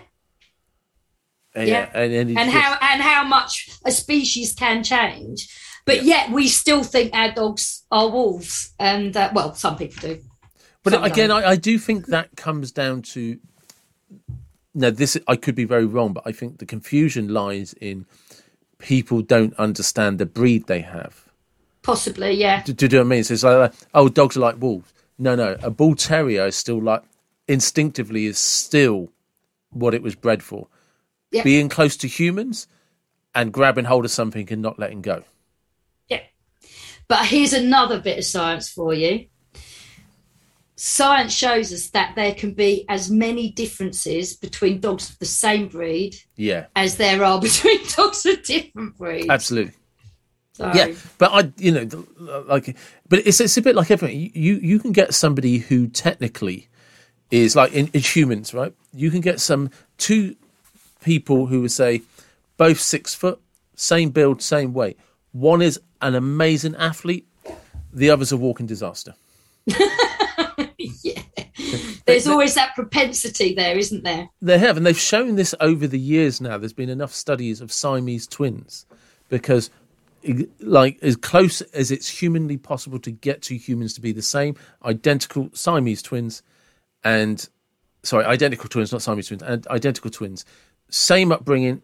And, Yeah. and, and, and just- how and how much a species can change. But yet we still think our dogs are wolves, and uh, well, some people do. But some again. I, I do think that comes down to. now. this I could be very wrong, but I think the confusion lies in people don't understand the breed they have. Possibly, yeah, Do, do you know what I mean? So it's like, oh, dogs are like wolves. No, no, a bull terrier is still like instinctively is still what it was bred for. Yeah. Being close to humans and grabbing hold of something and not letting go. Yeah. But here's another bit of science for you. Science shows us that there can be as many differences between dogs of the same breed Yeah, as there are [laughs] between dogs of different breeds. absolutely. So, Yeah, but I, you know, like, but it's it's a bit like everything. You you can get somebody who technically is like in, in humans, right? You can get some two people who would say both six foot, same build, same weight. One is an amazing athlete, the other's a walking disaster. [laughs] yeah. There's always that propensity there, isn't there? They have, and they've shown this over the years now. There's been enough studies of Siamese twins because, like, as close as it's humanly possible to get two humans to be the same, identical Siamese twins, and sorry, identical twins, not Siamese twins, and identical twins, same upbringing,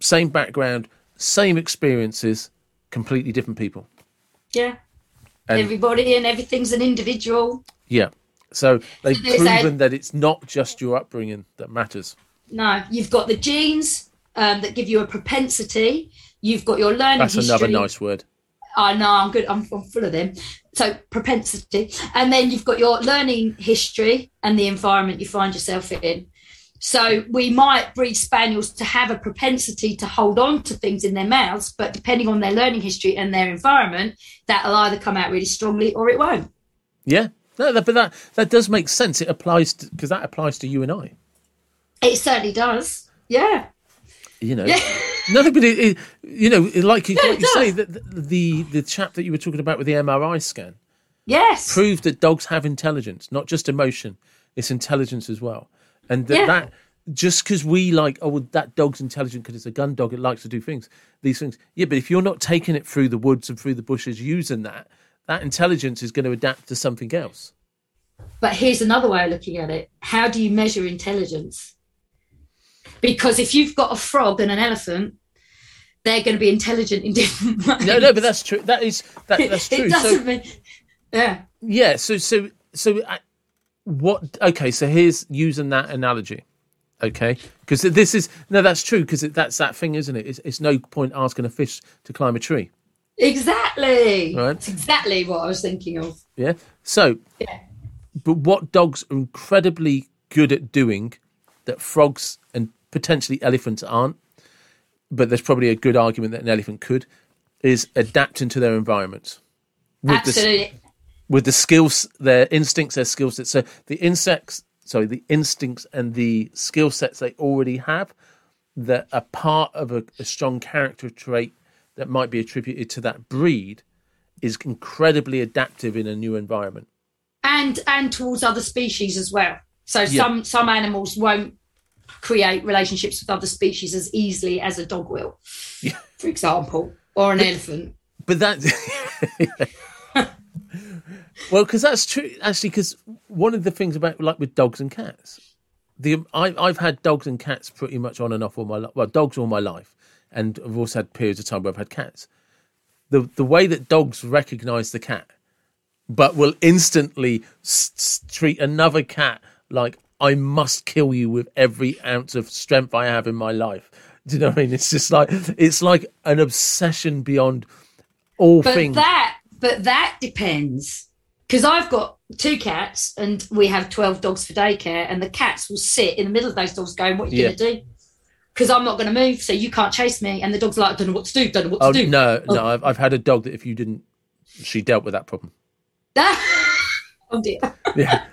same background, same experiences, completely different people. Yeah. And- Everybody and everything's an individual. Yeah. So they've a- proven that it's not just your upbringing that matters. No, you've got the genes um, that give you a propensity. You've got your learning That's history. another nice word. I know, I'm good. I'm, I'm full of them. So propensity, and then you've got your learning history and the environment you find yourself in. So we might breed spaniels to have a propensity to hold on to things in their mouths, but depending on their learning history and their environment, that'll either come out really strongly or it won't. Yeah, no, that, but that that does make sense. It applies because that applies to you and I. It certainly does. Yeah. You know, Yeah. [laughs] no, but it, it you know, like you, Yeah, like you say, that the, the chap that you were talking about with the MRI scan Yes. proved that dogs have intelligence, not just emotion; it's intelligence as well. And that, Yeah. that just because we like, oh, well, that dog's intelligent because it's a gun dog; it likes to do things, these things. Yeah, but if you're not taking it through the woods and through the bushes using that, that intelligence is going to adapt to something else. But here's another way of looking at it. How do you measure intelligence? Because if you've got a frog and an elephant, they're going to be intelligent in different ways. [laughs] No, no, but that's true. That is that, that's [laughs] true. it doesn't mean. Yeah. Yeah. So so so uh, what? Okay. So here's using that analogy. Okay, because this is no, that's true. Because that's that thing, isn't it? It's, it's no point asking a fish to climb a tree. Exactly. Right. That's exactly what I was thinking of. Yeah. So, Yeah. but what dogs are incredibly good at doing that frogs and potentially elephants aren't, but there's probably a good argument that an elephant could, is adapting to their environment. With the, Absolutely. with the skills, their instincts, their skill sets. So the insects, sorry, the instincts and the skill sets they already have that are part of a, a strong character trait that might be attributed to that breed is incredibly adaptive in a new environment. and and towards other species as well. So some some animals won't create relationships with other species as easily as a dog will, Yeah. for example, or an elephant. But that, [laughs] well, because that's true actually. Because one of the things about like with dogs and cats, the I, I've had dogs and cats pretty much on and off all my life. Well, dogs all my life, and I've also had periods of time where I've had cats. The the way that dogs recognise the cat, but will instantly s- s- treat another cat like I must kill you with every ounce of strength I have in my life. Do you know what I mean? It's just like it's like an obsession beyond all But things. that but that depends because I've got two cats and we have twelve dogs for daycare, and the cats will sit in the middle of those dogs going, "What are you Yeah. going to do?" Because I'm not going to move, so you can't chase me. And the dog's like, "I don't know what to do. Don't know what Oh to do." no, no! Oh. I've, I've had a dog that if you didn't, she dealt with that problem. [laughs] oh dear. [laughs] Yeah,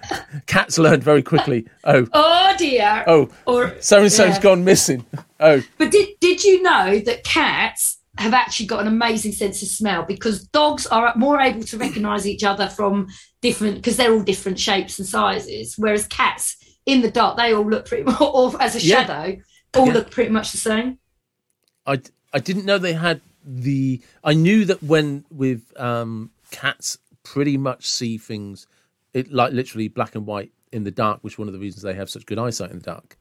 cats learned very quickly. Oh, Oh dear. oh, Or so and so's Yeah. gone missing. Oh, But did did you know that cats have actually got an amazing sense of smell because dogs are more able to recognise each other from different because they're all different shapes and sizes, whereas cats in the dark they all look pretty [laughs] much or as a Yeah. shadow all Yeah. look pretty much the same. I I didn't know they had the. I knew that when with um, cats, pretty much see things, it like literally black and white in the dark. Which one of the reasons they have such good eyesight in the dark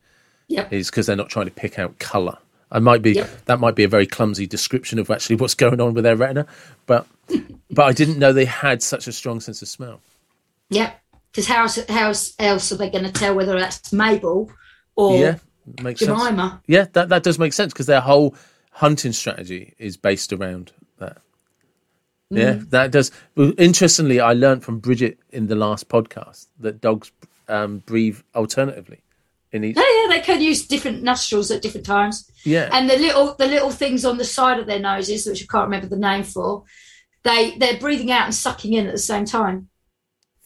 Yep. is because they're not trying to pick out color. I might be Yep. that might be a very clumsy description of actually what's going on with their retina, but [laughs] but I didn't know they had such a strong sense of smell. Yeah, Because how, else- how else- are they going to tell whether that's Mabel or yeah, makes sense. Yeah, that that does make sense because their whole hunting strategy is based around. Yeah, Mm. that does. Interestingly, I learned from Bridget in the last podcast that dogs um, breathe alternatively in each. Yeah, yeah, they can use different nostrils at different times. Yeah, and the little the little things on the side of their noses, which I can't remember the name for, they they're breathing out and sucking in at the same time.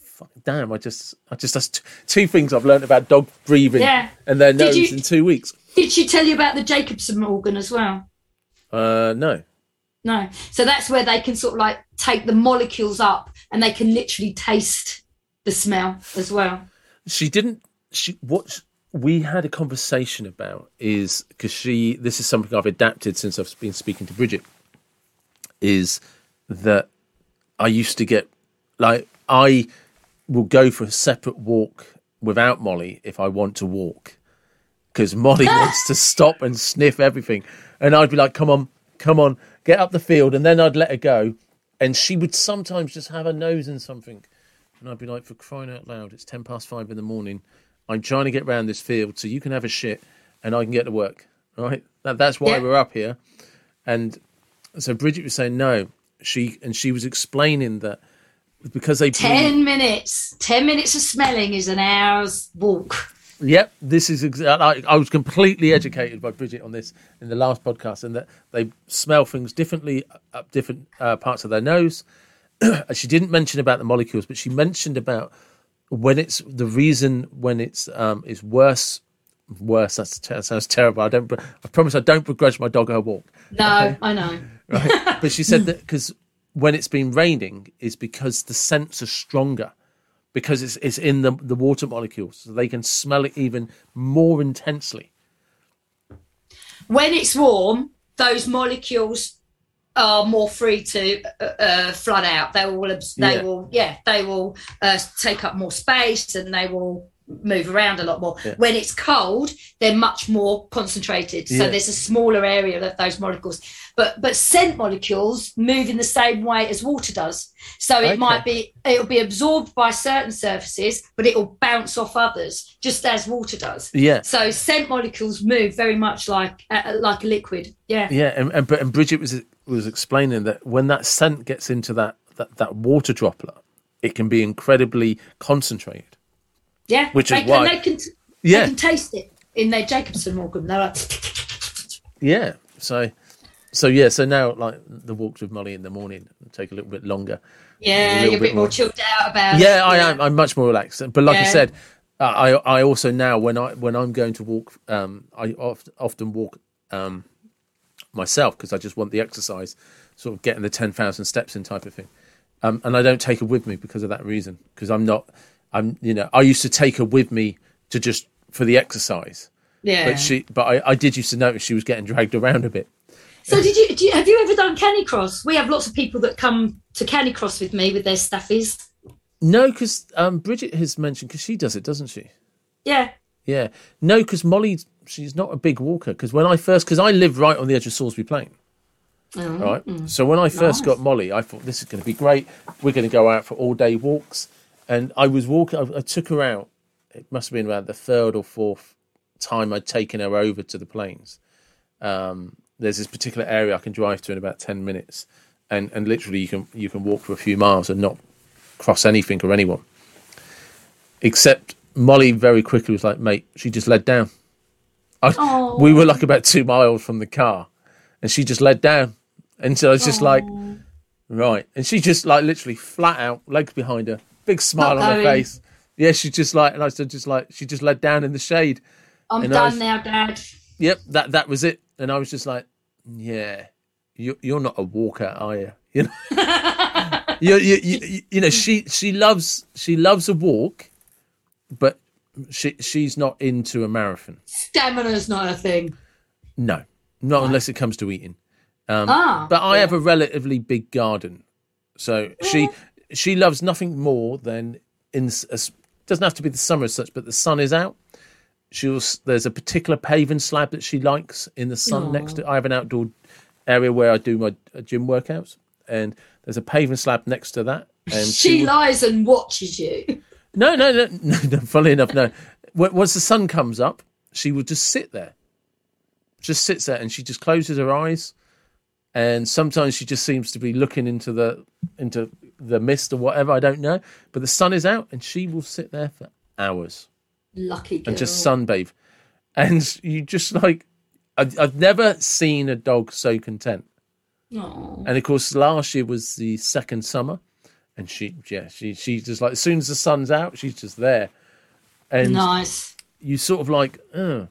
Fuck, damn! I just, I just that's t- two things I've learned about dog breathing Yeah. and their Did nose you- in two weeks. Did she tell you about the Jacobson organ as well? Uh, no. No. So that's where they can sort of like take the molecules up and they can literally taste the smell as well. she didn't she what we had a conversation about is because she this is something i've adapted since i've been speaking to bridget is that i used to get like i will go for a separate walk without molly if i want to walk because molly [laughs] wants to stop and sniff everything and i'd be like come on come on get up the field and then i'd let her go and she would sometimes just have her nose in something and I'd be like, for crying out loud, it's 10 past five in the morning. I'm trying to get round this field so you can have a shit and I can get to work. Right? That, that's why Yeah. we're up here. And so Bridget was saying, no. She And she was explaining that because they. breathe- 10 minutes. 10 minutes of smelling is an hour's walk. Yep, this is exactly. I was completely educated by Bridget on this in the last podcast, and that they smell things differently up different uh, parts of their nose. [clears throat] she didn't mention about the molecules, but she mentioned about when it's the reason when it's um is worse. Worse. That's, that sounds terrible. I don't. I promise I don't begrudge my dog her walk. No, I know. Right, but she said that because when it's been raining is because the scents are stronger because it's it's in the the water molecules, so they can smell it even more intensely. when it's warm, those molecules are more free to uh, uh, flood out. They will, they Yeah. will, yeah, they will uh, take up more space and they will move around a lot more. Yeah. When it's cold, they're much more concentrated. So Yeah. there's a smaller area of those molecules. But but scent molecules move in the same way as water does. So it Okay. might be it'll be absorbed by certain surfaces, but it will bounce off others, just as water does. Yeah, So scent molecules move very much like uh, like a liquid. Yeah. yeah, and and, but- and Bridget was was explaining that when that scent gets into that that, that water droplet, it can be incredibly concentrated. Yeah. Which is they can, why- they can Yeah. they can taste it in their Jacobson organ. They're like, [laughs] Yeah, so so yeah, so now like the walks with Molly in the morning take a little bit longer. yeah, little you're a bit bit more more. chilled out about. yeah, it. I am. I'm much more relaxed. But like I said, uh, I I also now when I when I'm going to walk, um, I oft, often walk um, myself because I just want the exercise, sort of getting the ten thousand steps in type of thing. Um, and I don't take it with me because of that reason. Because I'm not, I'm you know, I used to take her with me to just for the exercise, Yeah. but she, but I, I did used to notice she was getting dragged around a bit. so did you, do you have you ever done Canicross? We have lots of people that come to Canicross with me with their staffies. No, because um, Bridget has mentioned because she does it, doesn't she? Yeah. Yeah. No, because Molly, she's not a big walker. Because when I first, because I live right on the edge of Salisbury Plain, Oh. right? So when I first got Molly, I thought this is going to be great. We're going to go out for all day walks. And I was walking, I, I took her out. It must have been around the third or fourth time I'd taken her over to the plains. Um, there's this particular area I can drive to in about 10 minutes. And, and literally you can you can walk for a few miles and not cross anything or anyone. Except Molly very quickly was like, mate, she just led down. I, Oh. we were like about two miles from the car, and she just led down. And so I was just like, right. And she just like literally flat out, legs behind her, big smile Not on her face. Yeah, she just like, and I said, just like, she just led down in the shade. I'm And done was- now, Dad. Yep, that that was it. And I was just like, yeah, you, you're not a walker, are you? [laughs] You know, you, you, you, you know, she she loves she loves a walk, but she she's not into a marathon. Stamina's not a thing. No, not unless it comes to eating. Um, Ah, but I yeah. have a relatively big garden, so she she loves nothing more than in a doesn't have to be the summer as such, but the sun is out. She'll there's a particular paving slab that she likes in the sun next to. I have an outdoor area where I do my uh, gym workouts, and there's a paving slab next to that. And [laughs] She will- lies and watches you. No, no, no, no, no. Funny enough, no. Once the sun comes up, she will just sit there, just sits there, and she just closes her eyes. And sometimes she just seems to be looking into the into the mist or whatever. I don't know. But the sun is out, and she will sit there for hours Lucky girl. and just sunbathe. And you just like, I've, I've never seen a dog so content. Aw. And of course, last year was the second summer, and she, yeah, she, she's just like as soon as the sun's out, she's just there, and Nice. you sort of like, oh,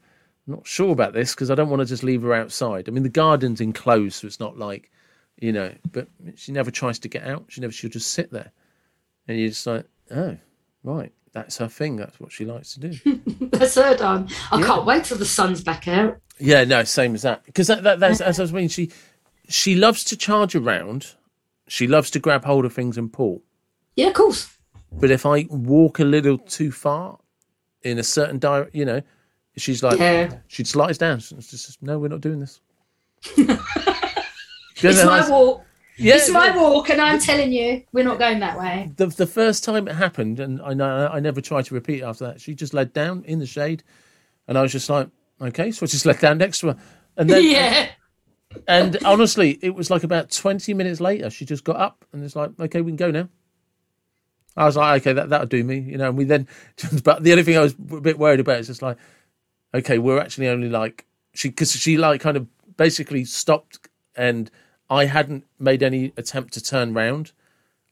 not sure about this because I don't want to just leave her outside. I mean, the garden's enclosed, so it's not like, you know, but she never tries to get out. She never, she'll just sit there, and you're just like, oh, right, that's her thing. That's what she likes to do. [laughs] That's her done. I Yeah. can't wait till the sun's back out. Yeah, no, same as that. Because that, that, that's as I was mean. She she loves to charge around. She loves to grab hold of things and pull. Yeah, of course. But if I walk a little too far in a certain direction, you know, she's like, Yeah. she slides down. It's just no, we're not doing this. [laughs] It's my walk. Yeah, It's my walk, and I'm telling you, we're not going that way. the the first time it happened, and I know I never tried to repeat it after that. She just laid down in the shade, and I was just like, okay, so I just [laughs] laid down next to her, and then yeah. And honestly, it was like about 20 minutes later, she just got up and it's like, okay, we can go now. I was like, okay, that, that'll do me, you know. And we then, [laughs] but the only thing I was a bit worried about is just like, okay, we're actually only like, she, because she like kind of basically stopped and I hadn't made any attempt to turn round.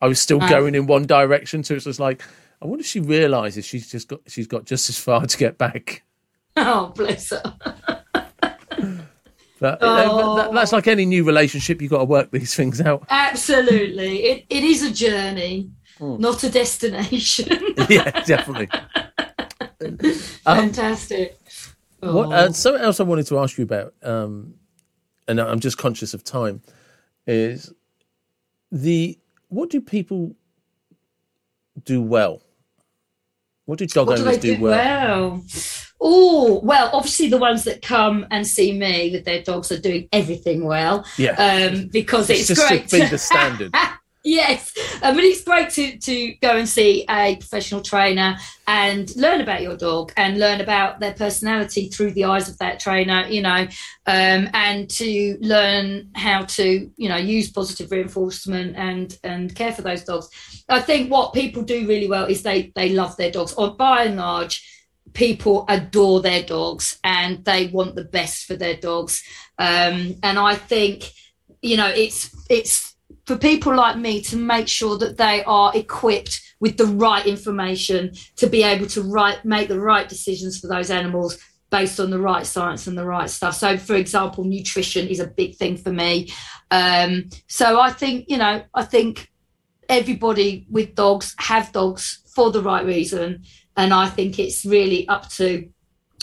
I was still going in one direction. So it's just like, I wonder if she realizes she's just got, she's got just as far [laughs] to get back. Oh, bless her. But, you know, Oh. that, that's like any new relationship. You've got to work these [laughs] things out. Absolutely. It, it is a journey, Hmm. not a destination. [laughs] yeah, definitely. Um, Fantastic. What, Oh. uh, something else I wanted to ask you about, um, and I'm just conscious of time, is the what do people do well? What do dog what owners they do, well? well? Oh, well, obviously the ones that come and see me with their dogs are doing everything well Yeah, um, because it's, just great. to be the standard. [laughs] yes, I mean it's great to to go and see a professional trainer and learn about your dog and learn about their personality through the eyes of that trainer. You know, um, and to learn how to you know use positive reinforcement and and care for those dogs. I think what people do really well is they they love their dogs, or by and large. People adore their dogs and they want the best for their dogs. Um, and I think, you know, it's it's for people like me to make sure that they are equipped with the right information to be able to right make the right decisions for those animals based on the right science and the right stuff. So, for example, nutrition is a big thing for me. Um, so, I think you know, I think everybody with dogs have dogs for the right reason, and I think it's really up to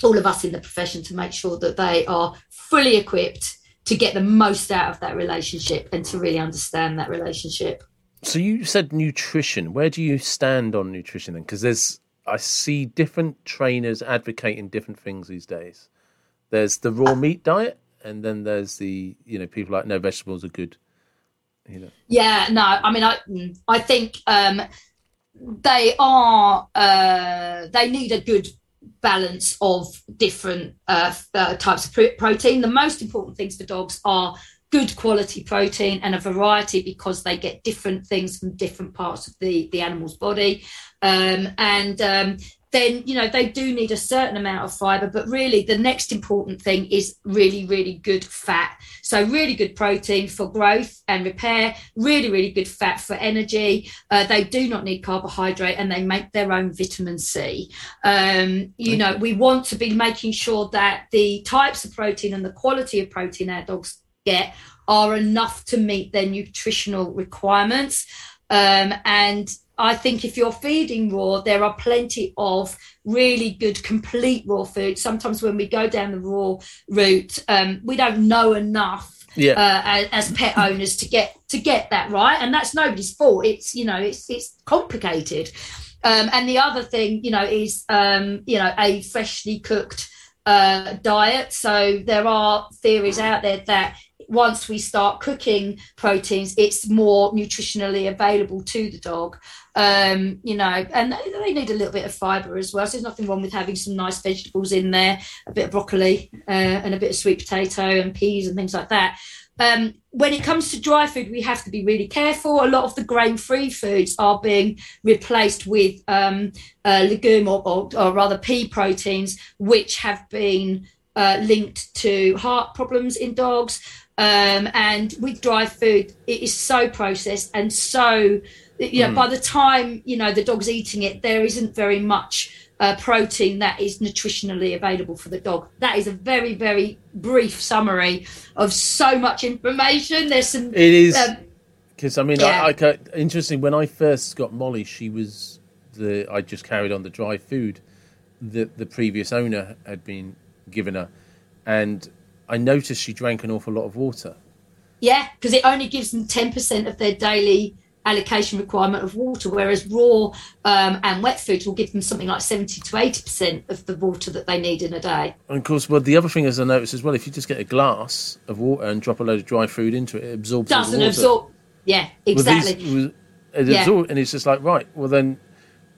all of us in the profession to make sure that they are fully equipped to get the most out of that relationship and to really understand that relationship. So you said nutrition. Where do you stand on nutrition then? Because there's I see different trainers advocating different things these days. There's the raw meat diet, and then there's the you know people like no vegetables are good. You know, Yeah, no, I mean, I I think um, they are uh, they need a good balance of different uh, uh, types of pr- protein. The most important things for dogs are good quality protein and a variety because they get different things from different parts of the the animal's body, um, and um, then you know they do need a certain amount of fiber. But really, the next important thing is really really good fat. So really good protein for growth and repair. Really really good fat for energy. Uh, they do not need carbohydrate and they make their own vitamin C. Um, you know, we want to be making sure that the types of protein and the quality of protein our dogs get are enough to meet their nutritional requirements. Um, and I think if you're feeding raw, there are plenty of really good complete raw food. Sometimes when we go down the raw route, um, we don't know enough yeah, uh, as, as pet owners to get to get that right, and that's nobody's fault. It's you know it's it's complicated. Um, and the other thing, you know, is um, you know a freshly cooked uh, diet. So there are theories out there that once we start cooking proteins, it's more nutritionally available to the dog. Um, you know, and they need a little bit of fiber as well. So there's nothing wrong with having some nice vegetables in there, a bit of broccoli uh, and a bit of sweet potato and peas and things like that. Um, when it comes to dry food, we have to be really careful. A lot of the grain-free foods are being replaced with um, uh, legume or, or, or, rather pea proteins, which have been uh, linked to heart problems in dogs. Um, and with dry food, it is so processed and so, know, mm. by the time you know the dog's eating it, there isn't very much uh, protein that is nutritionally available for the dog. That is a very, very brief summary of so much information. There's some. It is because um, I mean, yeah. I, I, interesting. When I first got Molly, she was the I just carried on the dry food that the previous owner had been given her, and I noticed she drank an awful lot of water. Yeah, because it only gives them ten percent of their daily allocation requirement of water, whereas raw um, and wet foods will give them something like 70 to 80% of the water that they need in a day. And of course, well, the other thing, as I noticed as well, if you just get a glass of water and drop a load of dry food into it, it absorbs Doesn't absorb. Yeah, exactly. These, yeah. Absorb, and it's just like, right, well, then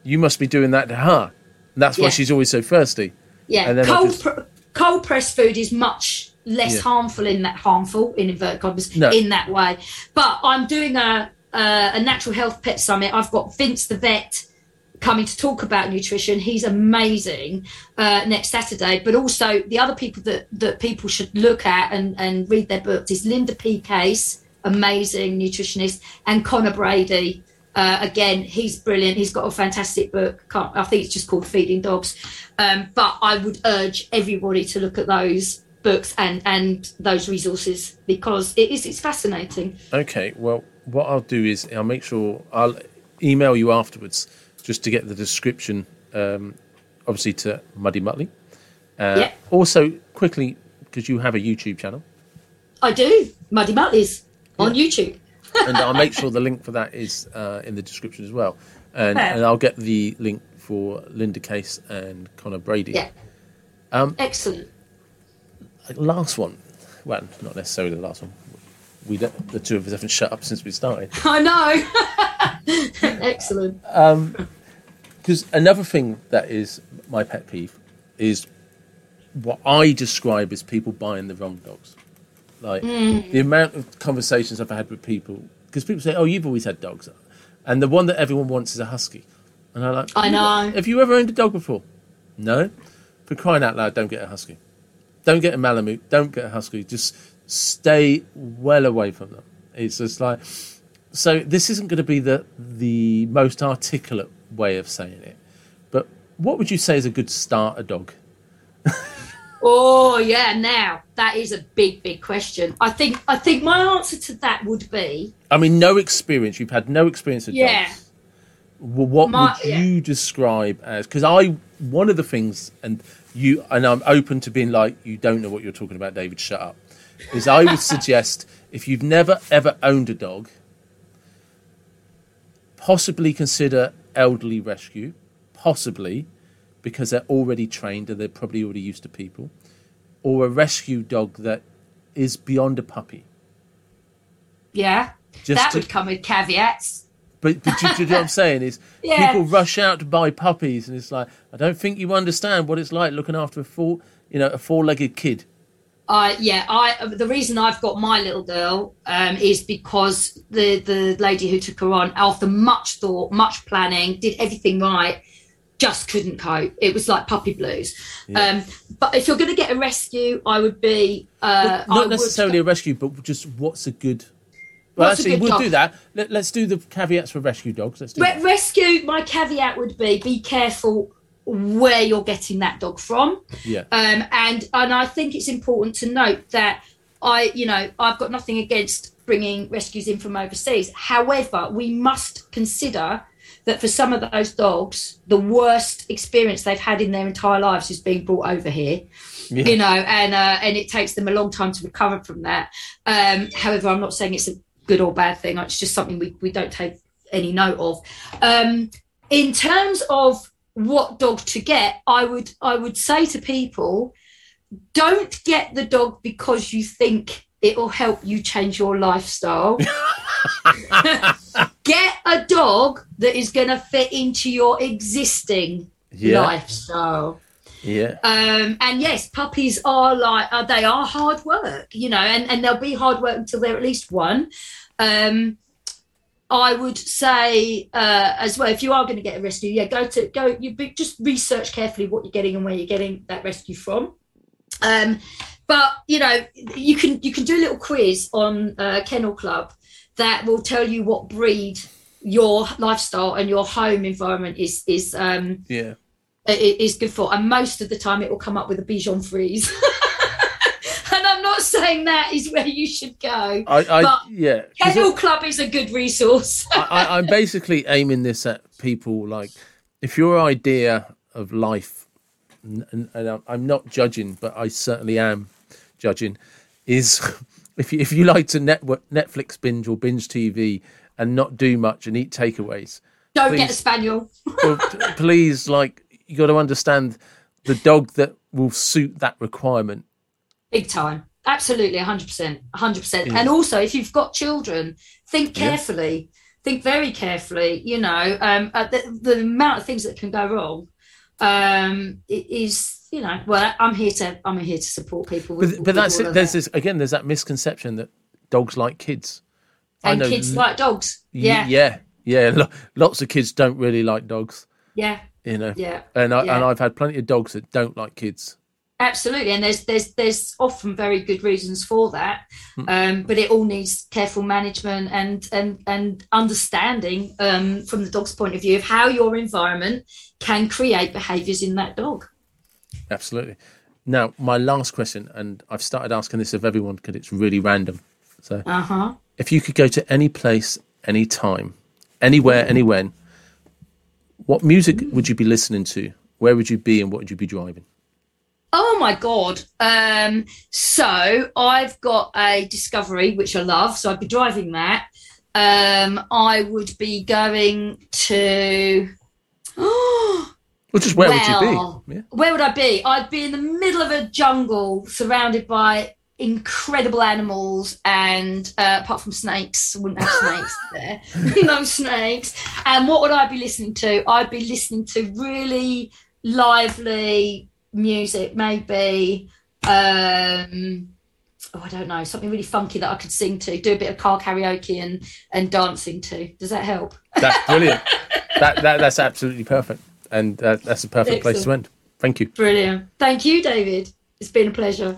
you must be doing that to her. And that's why yeah. she's always so thirsty. Yeah, cold, just... pr- cold pressed food is much less yeah. harmful in that harmful in inverted commas no. in that way. But I'm doing a uh, a natural health pet summit. I've got Vince the vet coming to talk about nutrition. He's amazing uh, next Saturday. But also the other people that that people should look at and and read their books is Linda P. Case, amazing nutritionist, and Conor Brady. Uh, again, he's brilliant. He's got a fantastic book. I think it's just called Feeding Dogs. Um, but I would urge everybody to look at those books and and those resources because it is it's fascinating. Okay, well, what I'll do is I'll make sure I'll email you afterwards just to get the description, um, obviously to Muddy Muttley. Uh, yeah. Also, quickly because you have a YouTube channel. I do. Muddy Muttley's yeah. on YouTube. [laughs] and I'll make [laughs] sure the link for that is uh, in the description as well. And, and, I'll get the link for Linda Case and Conor Brady. Yeah. Um, Excellent. Last one. Well, not necessarily the last one we the two of us haven't shut up since we started. [laughs] I know. [laughs] Excellent. Because um, another thing that is my pet peeve is what I describe as people buying the wrong dogs. Like mm. the amount of conversations I've had with people, because people say, "Oh, you've always had dogs," and the one that everyone wants is a husky, and I'm like, "I know." Have you ever owned a dog before? No. For crying out loud, don't get a husky. Don't get a Malamute. Don't get a husky. Just stay well away from them. It's just like so. This isn't going to be the the most articulate way of saying it, but what would you say is a good starter dog? [laughs] oh yeah, now that is a big, big question. I think I think my answer to that would be. I mean, no experience. You've had no experience with yeah. dogs. Well, what my, would you yeah. describe as? Because I one of the things, and you and I'm open to being like, you don't know what you're talking about, David. Shut up is I would suggest if you've never ever owned a dog, possibly consider elderly rescue, possibly because they're already trained and they're probably already used to people, or a rescue dog that is beyond a puppy. Yeah, Just that to, would come with caveats. But, but you, you know what I'm saying is [laughs] yeah. people rush out to buy puppies, and it's like I don't think you understand what it's like looking after a four, you know, a four-legged kid. I yeah, I the reason I've got my little girl um, is because the the lady who took her on, after much thought, much planning, did everything right, just couldn't cope. It was like puppy blues. Yeah. Um, but if you're going to get a rescue, I would be uh, well, not necessarily would, a rescue, but just what's a good. Well, actually, we'll dog? do that. Let, us do the caveats for rescue dogs. Let's do Re- rescue. My caveat would be: be careful where you're getting that dog from. Yeah. Um, and and I think it's important to note that I, you know, I've got nothing against bringing rescues in from overseas. However, we must consider that for some of those dogs, the worst experience they've had in their entire lives is being brought over here. Yeah. You know, and uh, and it takes them a long time to recover from that. Um, however, I'm not saying it's a good or bad thing. It's just something we, we don't take any note of. Um, in terms of what dog to get, I would I would say to people, don't get the dog because you think it will help you change your lifestyle. [laughs] Get a dog that is going to fit into your existing Yeah. lifestyle. Yeah. Um, and yes, puppies are like uh, they are hard work, you know, and, and they'll be hard work until they're at least one. Um, I would say uh, as well, if you are going to get a rescue, yeah, go to go. You be, just research carefully what you're getting and where you're getting that rescue from. Um, but you know, you can you can do a little quiz on uh, Kennel Club that will tell you what breed your lifestyle and your home environment is is um, Yeah. it is good for. And most of the time, it will come up with a Bichon Frise. [laughs] and I'm not saying that is where you should go. I, I But yeah. Kennel Club is a good resource. [laughs] I, I, I'm basically aiming this at people like if your idea of life, and, and, I'm- I'm not judging, but I certainly am judging, is [laughs] if you, if you like to network, Netflix binge or binge TV and not do much and eat takeaways, Don't please. get a spaniel. [laughs] please, like you got to understand the dog that will suit that requirement. Big time. Absolutely, 100%. 100%. Yeah. And also, if you've got children, think Yeah. carefully. Think very carefully. You know, um, uh, the, the amount of things that can go wrong um, is, you know, well, I'm here to I'm here to support people. With, But, but with that's it. There's that. this again. There's that misconception that dogs like kids. And kids l- like dogs. Yeah, yeah, yeah. Lo- lots of kids don't really like dogs, yeah, you know. yeah. And I, Yeah. and I've had plenty of dogs that don't like kids. Absolutely, and there's there's there's often very good reasons for that, Hmm. um, but it all needs careful management and and and understanding um, from the dog's point of view of how your environment can create behaviours in that dog. Absolutely. Now, my last question, and I've started asking this of everyone because it's really random. So, Uh huh. if you could go to any place, any time, anywhere, any when, what music would you be listening to? Where would you be, and what would you be driving? Oh my god! Um, so I've got a Discovery which I love, so I'd be driving that. Um, I would be going to. [gasps] Well, just where Well, would you be? Yeah. where would I be? I'd be in the middle of a jungle surrounded by incredible animals and uh, apart from snakes, wouldn't have snakes [laughs] there. [laughs] no snakes. And what would I be listening to? I'd be listening to really lively music, maybe um oh I don't know, something really funky that I could sing to, do a bit of car karaoke and and dancing to. Does that help? That's [laughs] brilliant. that, that that's absolutely perfect, and uh, that's a perfect place to end. Thank you. Brilliant. Thank you, David. It's been a pleasure.